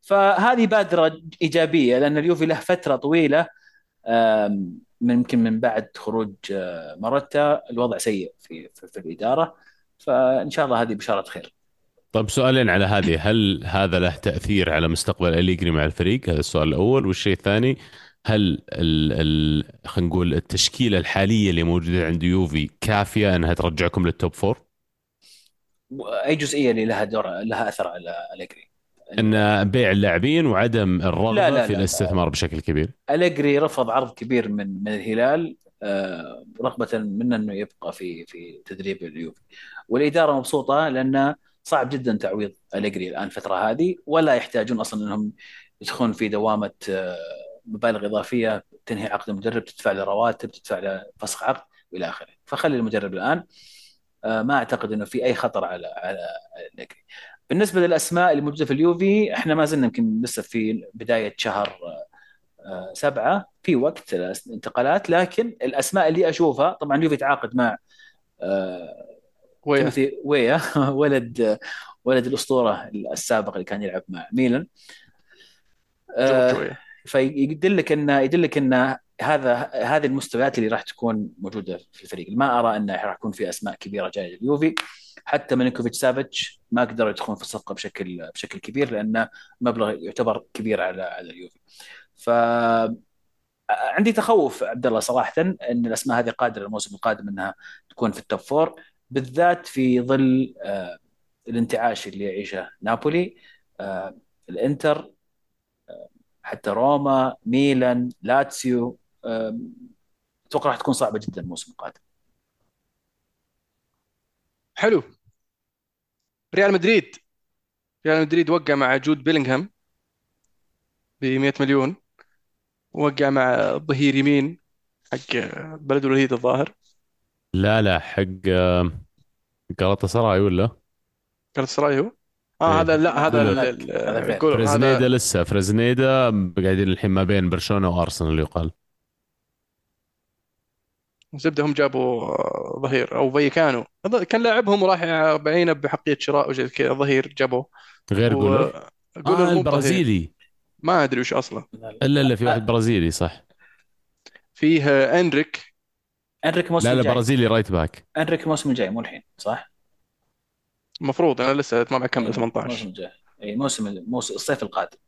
فهذه بادرة إيجابية لأن اليوفي له فترة طويلة آم، ممكن من بعد خروج آه، ماروتا. الوضع سيء في, في الإدارة. فإن شاء الله هذه بشارة خير. طيب سؤالين على هذه. هل هذا له تأثير على مستقبل أليجري مع الفريق؟ هذا السؤال الأول. والشيء الثاني هل ال ال خلينا نقول التشكيلة الحالية اللي موجودة عند يوفي كافية أنها ترجعكم لل top four أي جزئية اللي لها دور لها أثر على أليجري؟ أن بيع اللاعبين وعدم الرغبة لا، لا، في لا. الاستثمار بشكل كبير. أليجري رفض عرض كبير من من الهلال آه، رغبة منه إنه يبقى في في تدريب اليوفي. والإدارة مبسوطة لأن صعب جدا تعويض أليجري الآن الفترة هذه ولا يحتاجون أصلا أنهم يدخلون في دوامة آه، مبالغ إضافية تنهي عقد المدرب تدفع له رواتب تدفع له فسخ عقد وإلى آخره. فخلي المدرب الآن آه، ما أعتقد أنه في أي خطر على على أليجري. بالنسبة للأسماء اللي موجودة في اليوفي إحنا ما زلنا يمكن لسه في بداية شهر آه، سبعة في وقت الانتقالات لكن الأسماء اللي أشوفها طبعا يوفي تعاقد مع ويا. تيموثي ويا. ولد ولد الأسطورة السابق اللي كان يلعب مع ميلان. آه، فيدلك انه يدلك إن هذا هذه المستويات اللي راح تكون موجودة في الفريق. ما أرى انه راح يكون في أسماء كبيرة جاية لليوفي. حتى ميلينكوفيتش سافيتش ما قدروا يدخلون في الصفقة بشكل بشكل كبير لأنه مبلغ يعتبر كبير على على اليوفي. ف عندي تخوف عبد الله صراحة إن الأسماء هذه قادرة الموسم القادم إنها تكون في ال top four بالذات في ظل آه، الانتعاش اللي يعيشه نابولي. آه، الانتر حتى روما ميلان لاتسيو أتوقع راح تكون صعبة جدا الموسم القادم. حلو. ريال مدريد. ريال مدريد وقع مع جود بيلينغهام ب 100 مليون. وقع مع ظهير يمين حق بلد الوليد الظاهر. لا لا حق آه، قالت سراي ولا؟ سراي هو؟ آه إيه. هذا لا هذا. ال- ال- هذا غير. جولر، فريزنيدا هذا لسه فريزنيدا قاعدين الحين ما بين برشلونة وأرسنال يقال. زبده هم جابوا آه، ظهير أو فيكانو هذا كان لاعبهم وراح بعينه بحقية شراء وزي كذا ظهير جابوه. غير و- جولر جولر آه مو ظهير البرازيلي. ما أدري وش أصلا الا الا في واحد برازيلي صح. فيه آه، انريك إندريك الموسم لا لا الجاي برازيلي right back إندريك الموسم الجاي مو الحين صح؟ المفروض أنا لسه ما كمل إيه، 18 الموسم الجاي أي موسم الموسم الصيف القادم.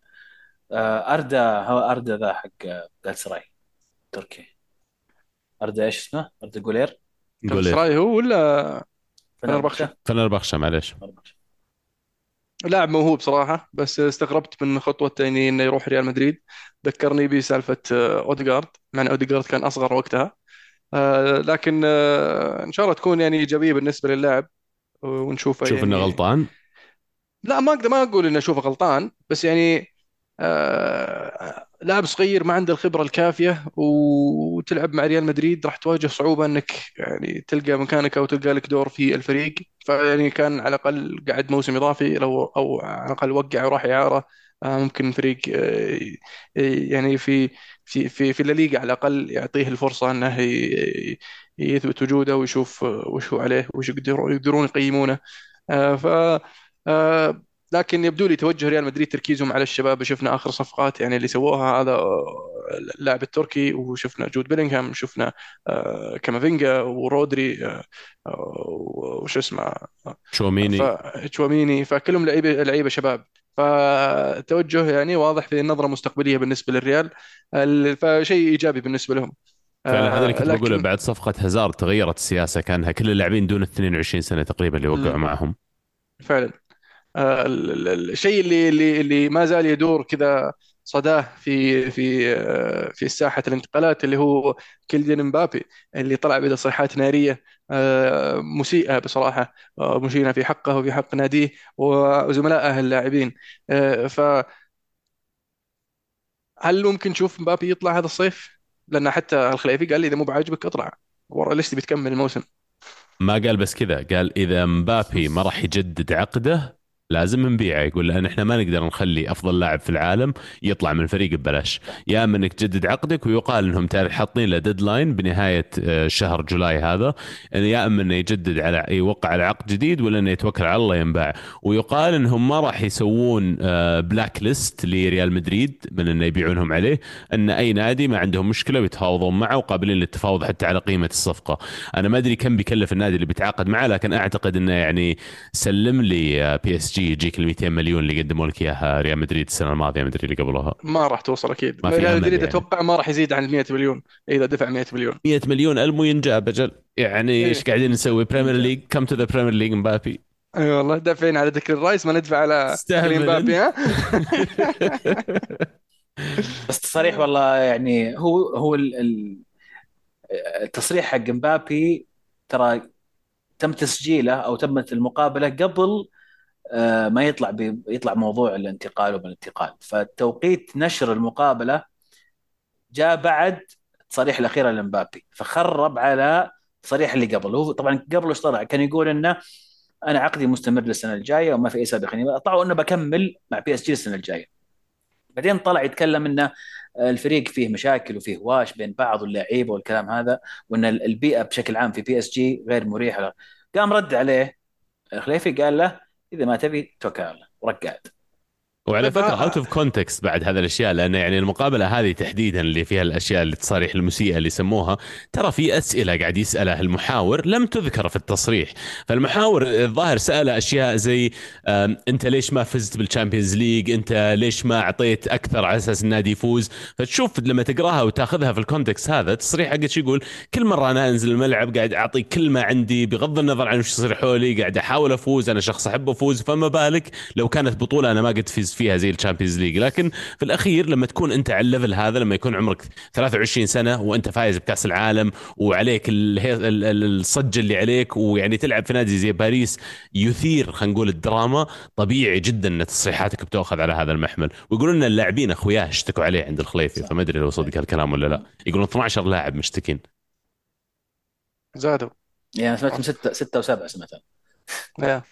آه، أردا هو أردا ذا حق آه، جالاتا سراي تركي. أردا إيش اسمه؟ أردا جولير. جولر سراي هو ولا فنربخشة. فنربخشة معلش فنربخشة. لاعب موهوب صراحة بس استغربت من خطوته يعني إنه يروح ريال مدريد. ذكرني بسالفة آه، اوديجارد مع إن اوديجارد كان أصغر وقتها. لكن آه، إن شاء الله تكون يعني إيجابية بالنسبة للاعب ونشوفه تشوف يعني انه غلطان؟ لا ما أقدر ما أقول اني أشوفه غلطان بس يعني آه لاعب صغير ما عنده الخبرة الكافية وتلعب مع ريال مدريد راح تواجه صعوبة إنك يعني تلقى مكانك أو تلقى لك دور في الفريق. فيعني كان على الأقل قعد موسم إضافي لو أو على الأقل وقع وراح إعارة آه ممكن الفريق آه يعني في في في في الليغا على الأقل يعطيه الفرصة إنه يثبت وجوده ويشوف وش هو عليه وش يقدرون يقدرون يقيمونه. آه، ف آه، لكن يبدو لي توجه ريال مدريد تركيزهم على الشباب. شفنا آخر صفقات يعني اللي سووها. هذا آه، اللاعب التركي وشفنا جود بيلينغهام شفنا آه، كامافينجا ورودري آه، آه، وش اسمه شوميني فتشواميني فكلهم لعيبة لعيبة شباب. فالتوجه يعني واضح في النظره مستقبلية بالنسبة للريال. ال- فشيء إيجابي بالنسبة لهم. فعلا هذا اللي كنت لكن- بقوله بعد صفقة هازارد تغيرت السياسة. كانها كل اللاعبين دون 22 سنة تقريبا اللي وقعوا. معهم. فعلا. آه، ال- ال- الشيء اللي اللي اللي ما زال يدور كذا صداه في في في ساحة الانتقالات اللي هو كيليان مبابي اللي طلع بتصريحات نارية آه، مسيئة بصراحة آه، مشينه في حقه وفي حق ناديه وزملائه اللاعبين آه، ف هل ممكن نشوف مبابي يطلع هذا الصيف؟ لأن حتى الخليفي قال لي إذا مو بعاجبك اطلع ورا ليش تبي تكمل الموسم؟ ما قال بس كذا قال إذا مبابي ما راح يجدد عقده لازم نبيعه. يقول لأن إحنا ما نقدر نخلي أفضل لاعب في العالم يطلع من الفريق ببلاش. يا أما إنك تجدد عقدك ويقال إنهم حاطين له deadline بنهاية آه، شهر July هذا. يا أما إنه يجدد على يوقع على عقد جديد ولا إنه يتوكل على الله ينباع. ويقال إنهم ما راح يسوون آه، blacklist لريال مدريد من إنه يبيعونهم عليه. إن أي نادي ما عندهم مشكلة ويتفاوضون معه وقابلين للتفاوض حتى على قيمة الصفقة. أنا ما أدري كم بيكلف النادي اللي بيتعاقد معه لكن أعتقد إنه يعني سلم لي PSG يجيك ال 200 مليون اللي قدموا لك إياها ريال مدريد السنة الماضية ما أدري اللي قبلها ما راح توصل أكيد. ريال مدريد يعني. أتوقع ما راح يزيد عن 100 مليون إذا دفع 100 مليون. 100 مليون المو ينجاب أجل. يعني إيه. إيش قاعدين نسوي؟ Premier League come to the Premier League مبابي إي والله دافعين على ديكلان رايس ما ندفع على مبابي ها؟ بس تصريح والله يعني هو هو ال- ال- التصريح حق مبابي ترى تم تسجيله أو تمت المقابلة قبل ما يطلع يطلع موضوع الانتقال وما الانتقال. فتوقيت نشر المقابلة جاء بعد التصريح الاخيره لمبابي فخرب على التصريح اللي قبل. هو طبعا قبل إيش طلع؟ كان يقول إنه أنا عقدي مستمر للسنة الجاية وما في أي سابق. يعني طلعوا إنه بكمل مع PSG السنة الجاية. بعدين طلع يتكلم إنه الفريق فيه مشاكل وفيه هواش بين بعض اللعيبه والكلام هذا وإن البيئة بشكل عام في PSG غير مريحة. قام رد عليه الخليفي قال له إذا ما تبي توكل. على الله ورقعت وعلى فكرة. out of context بعد هذا الأشياء لأن يعني المقابلة هذه تحديدا اللي فيها الاشياء التصاريح المسيئة اللي سموها ترى في أسئلة قاعد يسالها المحاور لم تذكر في التصريح. فالمحاور الظاهر سأل أشياء زي أنت ليش ما فزت بال Champions League أنت ليش ما أعطيت أكثر على أساس النادي يفوز؟ فتشوف لما تقراها وتاخذها في ال context هذا التصريح حقك يقول كل مرة أنا أنزل الملعب قاعد أعطي كل ما عندي بغض النظر عن وش يصير حولي قاعد أحاول أفوز أنا شخص أحب أفوز فما بالك؟ لو كانت بطولة أنا ما قد فزت فيها زي ال Champions League. لكن في الأخير لما تكون أنت على ال level هذا لما يكون عمرك 23 سنة وأنت فايز بكأس العالم وعليك الهي- ال- ال- الصج اللي عليك ويعني تلعب في نادي زي باريس يثير خلينا نقول الدراما طبيعي جدا إن تصريحاتك بتاخذ على هذا المحمل. ويقولون إن اللاعبين أخوياه اشتكوا عليه عند الخليفي فما أدري لو صدق هالكلام ولا لا. يقولون 12 لاعب مشتكين. زادوا. يعني سمعت من ستة ستة وسبعة سمعت يا.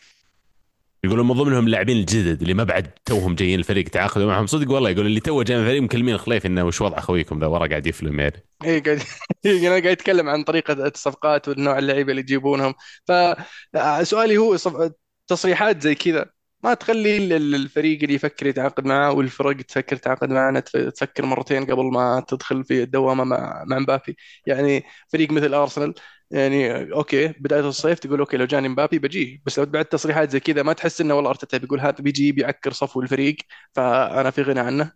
يقولون من ضمنهم اللاعبين الجدد اللي ما بعد توهم جايين الفريق تعاقدوا معهم. صدق والله يقول اللي تو جاي من الفريق مكلمين الخليفي إنه وش وضع أخويكم ذا؟ ورا قاعد يفلم يعني. اي قاعد أنا قاعد يتكلم عن طريقة الصفقات والنوع اللعيبة اللي يجيبونهم. فسؤالي هو صف... تصريحات زي كذا. ما تخلي ال- ال- الفريق اللي يفكر يتعاقد معه والفرق تفكر تتعاقد معنا تف- تفكر مرتين قبل ما تدخل في الدوامة مع مع مبابي. يعني فريق مثل أرسنال يعني okay بداية الصيف تقول okay لو جاني مبابي بجيه بس لو بعد تصريحات زي كذا ما تحس إنه والله أرتيتا بيقول هذا بيجي بيعكر صفو الفريق. فأنا في غنى عنه.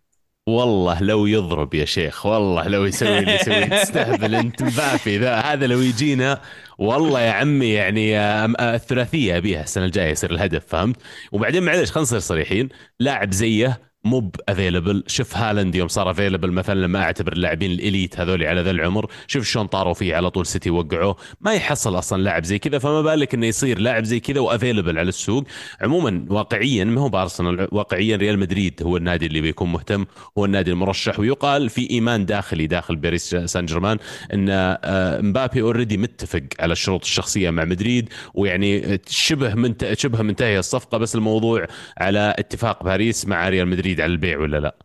والله لو يضرب يا شيخ والله لو يسوي اللي يسوي تستهبل أنت مبابي ذا هذا لو يجينا. والله يا عمي يعني الثلاثية أبيها السنة الجاية يصير الهدف فهمت؟ وبعدين معلش خلينا نصير صريحين. لاعب زيه موب available شوف هالاند يوم صار available مثلا لما أعتبر اللاعبين ال elite هذول على ذا العمر شوف شلون طاروا فيه على طول سيتي وقعوه. ما يحصل أصلا لاعب زي كذا فما بالك إنه يصير لاعب زي كذا و available على السوق. عموما واقعيا ما هو بأرسنال واقعيا ريال مدريد هو النادي اللي بيكون مهتم هو النادي المرشح. ويقال في إيمان داخلي داخل باريس سان جيرمان إن آه، مبابي already متفق على الشروط الشخصية مع مدريد ويعني شبه منت... شبه منتهيه الصفقة. بس الموضوع على اتفاق باريس مع ريال مدريد. على البيع ولا لا؟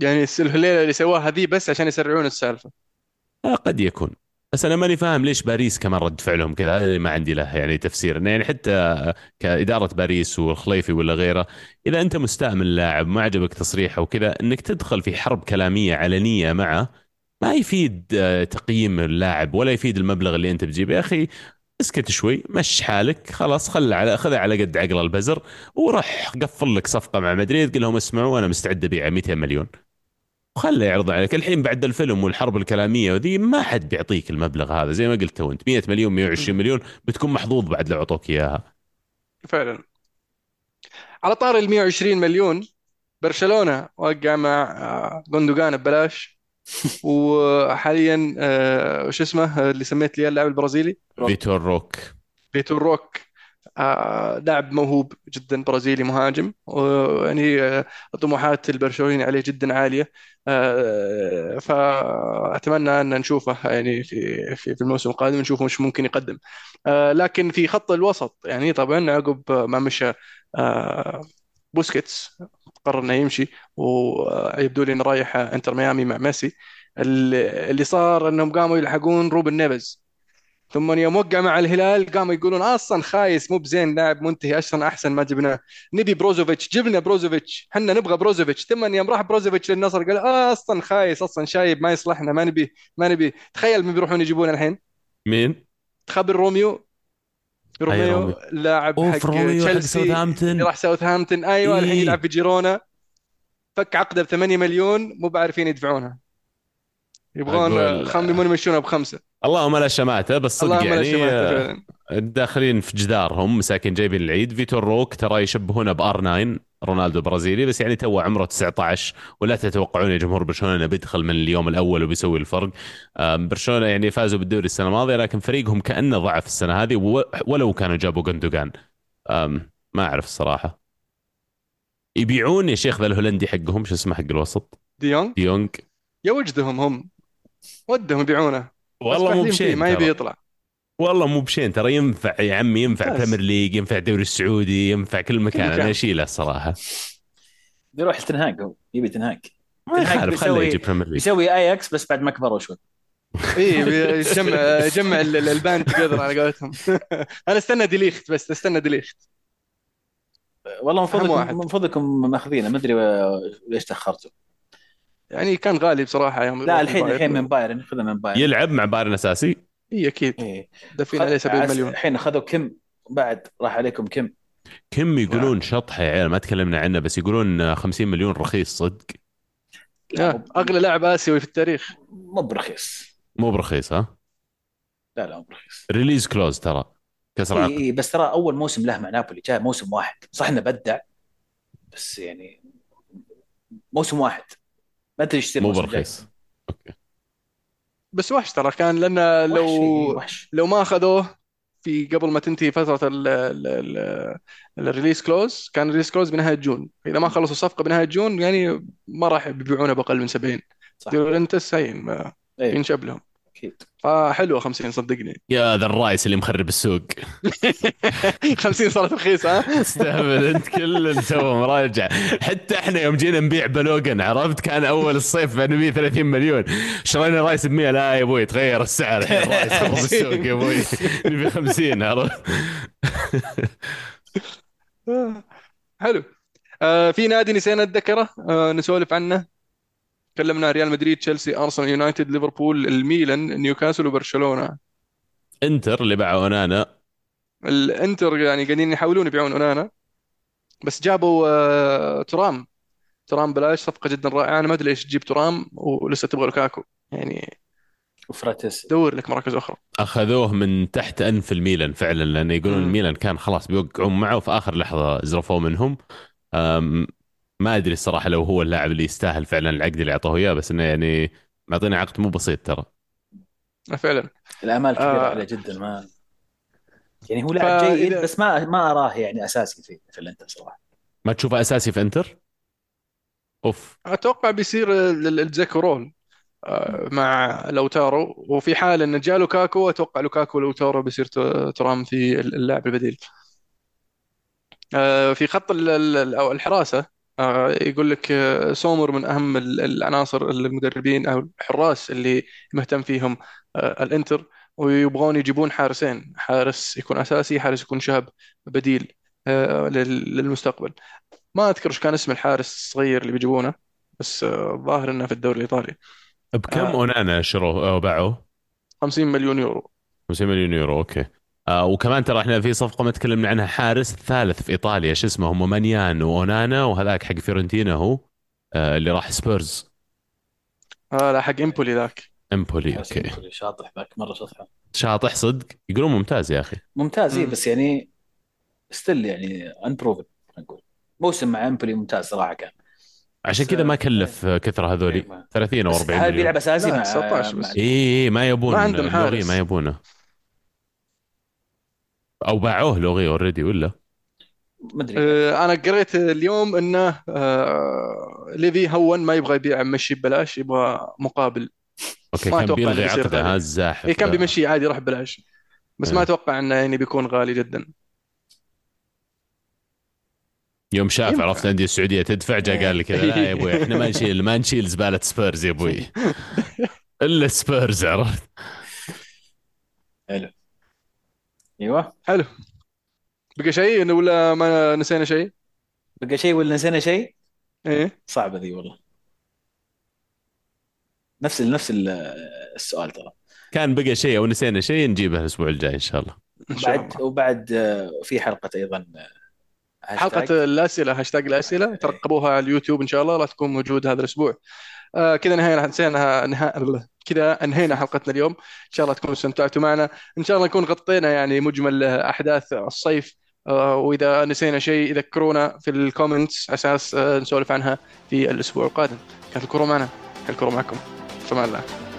يعني الليلة اللي سواها ذي بس عشان يسرعون السالفة. آه، قد يكون. بس أنا ماني فاهم ليش باريس كمان رد فعلهم كذا. هذا اللي ما عندي له يعني تفسير. يعني حتى كإدارة باريس والخليفي ولا غيره إذا أنت مستأمن لاعب ما عجبك تصريحه وكذا إنك تدخل في حرب كلامية علنية معه ما يفيد آه، تقييم اللاعب ولا يفيد المبلغ اللي أنت بتجيبه. يا أخي اسكت شوي مش حالك خلاص خل على خذها على قد عقل البزر وروح قفل لك صفقة مع مدريد قل لهم اسمعوا أنا مستعد أبيع 200 مليون. وخله يعرض عليك. الحين بعد الفيلم والحرب الكلامية وذي ما حد بيعطيك المبلغ هذا زي ما قلت تو أنت 100 مليون 120 مليون بتكون محظوظ بعد لو أعطوك إياها. فعلا. على طار ال 120 مليون برشلونة وقع مع آه، جوندوقان ببلاش. وحاليا آه، وش اسمه آه، اللي سميت لي اللاعب البرازيلي. فيتور روك. فيتور روك آه، لاعب موهوب جدا برازيلي مهاجم. ويعني آه، طموحات البرشلونيين عليه جدا عالية. آه، فأتمنى أن نشوفه يعني في في في الموسم القادم نشوفه وش ممكن يقدم. لكن في خط الوسط يعني طبعا عقب ما مشى بوسكيتس قرر إنه يمشي ويبدو لي إنه رايح إنتر ميامي مع ميسي. اللي صار إنهم قاموا يلحقون روبن نيفز. ثم يوم وقع مع الهلال قاموا يقولون أصلا خايس مو بزين لاعب منتهي أصلا أحسن ما جبناه. نبي بروزوفيتش جبنا بروزوفيتش حنا نبغى بروزوفيتش. ثم يوم راح بروزوفيتش للنصر قال آه أصلا خايس أصلا شايب ما يصلحنا ما نبي ما نبي. تخيل من بيروحون يجيبونه الحين؟ مين؟ تخبر روميو؟ روميو روميو؟ لاعب أوف حق تشيلسي راح ساوثهامبتون. أيوه الحين إيه. يلعب في جيرونا. فك عقده ب 8 مليون مو بعارفين يدفعونها. يبغون أقول- خم يبون يمشونها بخمسة. اللهم لا شماتة بس صدق اللهم يعني آه، داخلين في جدارهم مساكين جايبين العيد. فيتور روك ترى يشبهونه ب R9 رونالدو البرازيلي بس يعني تو عمره 19 ولا تتوقعون يا جمهور برشلونة إنه بيدخل من اليوم الأول وبيسوي الفرق. برشلونة يعني فازوا بالدوري السنة الماضية لكن فريقهم كأنه ضعف السنة هذه ولو كانوا جابوا جندوجان ما أعرف الصراحة. يبيعون يا شيخ ذا الهولندي حقهم شو اسمه حق الوسط؟ ديونج ديونج يا وجدهم هم. ودهم يبيعونه. والله مو بشين ما يبي. يطلع. والله مو بشين ترى ينفع يا عمي ينفع. Premier League ينفع الدوري السعودي ينفع كل مكان. أنا اشيله الصراحة. بيروح التنهاج هو يبي تنهاج. ما يخالف خليه بيسوي- يجي Premier League يسوي اياكس بس بعد ما كبروا شوي. إي يجمع يجمع ال- ال- ال band together على قولتهم. أنا استنى ديليخت بس استنى ديليخت. والله المفروض. المفروض انكم مأخذينه. ما أدري ليش تأخرتوا. يعني كان غالي بصراحة يوم لا الحين. الحين من بايرن. خذه من بايرن. يلعب مع بايرن أساسي؟ إي أكيد. إيه. دافعين عليه 70 عس- مليون. الحين أخذوا كم؟ بعد راح عليكم كم؟ كم يقولون شطحه يا عيال؟ ما تكلمنا عنه بس يقولون 50 مليون رخيص صدق؟ لا، آه، أغلى لاعب آسيوي في التاريخ. مو برخيص. مو برخيص ها؟ لا لا مو برخيص. release clause ترى كسر إي عقد. إي، بس ترى أول موسم له مع نابولي جاء موسم واحد. صح إنه بدع بس يعني موسم واحد. ما أدري إيش مو الموسم الجاي. بس وحش ترى كان لأن وحش، إي، لو وحش. لو ما أخذوه في قبل ما تنتهي فترة ال- ال- ال- ال release clause كان ال release clause بنهاية June. إذا ما خلصوا الصفقه بنهاية June يعني ما راح يبيعونه بأقل من 70 صح. ديورنتس هين ما إيه. ينشب لهم. أكيد. فحلوه 50 صدقني. يا ذا الرايس اللي مخرب السوق. 50 صارت رخيصة ها؟ استهبل أنت كل سوى مراجع حتى إحنا يوم جينا نبيع بلوجن عرفت؟ كان أول الصيف نبيع 30 مليون. شرينا رايس ب 100 لا يا أبوي تغير السعر. الحين رايس خرب السوق يا أبوي. نبي 50 عرفت؟ حلو. آه في نادي نسينا نتذكره؟ آه نسولف عنه؟ تكلمنا ريال مدريد تشيلسي أرسنال يونايتد ليفربول الميلان نيوكاسل وبرشلونة. إنتر اللي باعوا أونانا. الإنتر يعني قاعدين يحاولون يبيعون أونانا. بس جابوا آه ترام. ترام بلاش صفقة جدا رائعة. أنا ما أدري ليش تجيب ترام ولسه تبغى لوكاكو. يعني وفراتيس. دور لك مراكز أخرى. أخذوه من تحت أنف الميلان فعلا لأنه يقولون. الميلان كان خلاص بيوقعون معه في آخر لحظة زرفوه منهم. ما أدري الصراحة لو هو اللاعب اللي يستاهل فعلا العقد اللي اعطوه إياه بس إنه يعني معطينا عقد مو بسيط ترى. آه، فعلا. الأمال كبيرة آه. عليه جدا ما يعني هو لاعب فإذا- جيد بس ما ما أراه يعني أساسي في في الإنتر صراحة. ما تشوفه أساسي في إنتر؟ أوف. أتوقع بيصير ال- ال- الجيكو role آه، مع لوتارو. وفي حال إن جاء لوكاكو أتوقع لوكاكو ولوتارو بيصير ت- تورام في اللاعب البديل. آه، في خط ال- ال- أو الحراسة يقول لك آه، سومر من أهم ال- العناصر المدربين أو الحراس اللي مهتم فيهم آه، الإنتر. ويبغون يجيبون حارسين حارس يكون أساسي حارس يكون شاب بديل آه، لل- للمستقبل. ما أذكر إيش كان اسم الحارس الصغير اللي بيجيبونه بس آه، الظاهر إنه في الدوري الإيطالي. بكم آه. أونانا شروه أو باعوه؟ 50 مليون يورو. 50 مليون يورو أوكي. آه وكمان ترى إحنا في صفقة ما تكلمنا عنها حارس ثالث في إيطاليا شو اسمه هم مانيان واونانا وهذاك حق فيورنتينا هو آه اللي راح سبيرز. آه لا حق إمبولي ذاك. إمبولي أوكي. شاطح ذاك مرة شاطح. شاطح صدق؟ يقولون ممتاز يا أخي. ممتاز إيه، مم. بس يعني still يعني unproven نقول. موسم مع إمبولي ممتاز صراحة كان. عشان كذا ما كلف آه، كثر هذولي. إيه، ما- 30 أو بس 40 هل بيلعب أساسي مع 19 بس. اي إي، ما يبون ما عندهم حارس. ما يبونه. أو باعوه لوريس already ولا؟ ما أدري. آه، أنا قريت اليوم إنه آه، ليفي هون ما يبغى يبيع مشي ببلاش يبغى مقابل. أوكي ما كان بيلغي عقده الزاحف إيه كان. بيمشي عادي يروح ببلاش. بس ما إيه. أتوقع إنه يعني بيكون غالي جدا. يوم شاف ينفع. عرفت الانديه السعودية تدفع جاء قال لي كذا لا يا أبوي إحنا ما نشيل ما نشيل زبالة سبيرز يا أبوي. إلا سبيرز عرفت. حلو. أيوه. حلو. بقى شيء ولا ما نسينا شيء؟ بقى شيء ولا نسينا شيء؟ إيه. صعبة ذي والله. نفس نفس ال- السؤال ترى. كان بقى شيء أو نسينا شيء نجيبه الأسبوع الجاي إن شاء الله. إن شاء بعد الله. وبعد آه، في حلقة أيضا آه، هاشتاج. حلقة الأسئلة هاشتاج الأسئلة. ترقبوها على اليوتيوب إن شاء الله راح تكون موجودة هذا الأسبوع. آه كذا نهينا نسينا نها... كذا أنهينا حلقتنا اليوم. إن شاء الله تكونوا استمتعتوا معنا. إن شاء الله نكون غطينا يعني مجمل أحداث الصيف. آه وإذا نسينا شيء ذكرونا في الكومنتس أساس آه نسولف عنها في الأسبوع القادم. كانت الكره معنا. كانت الكره معكم. فمان الله.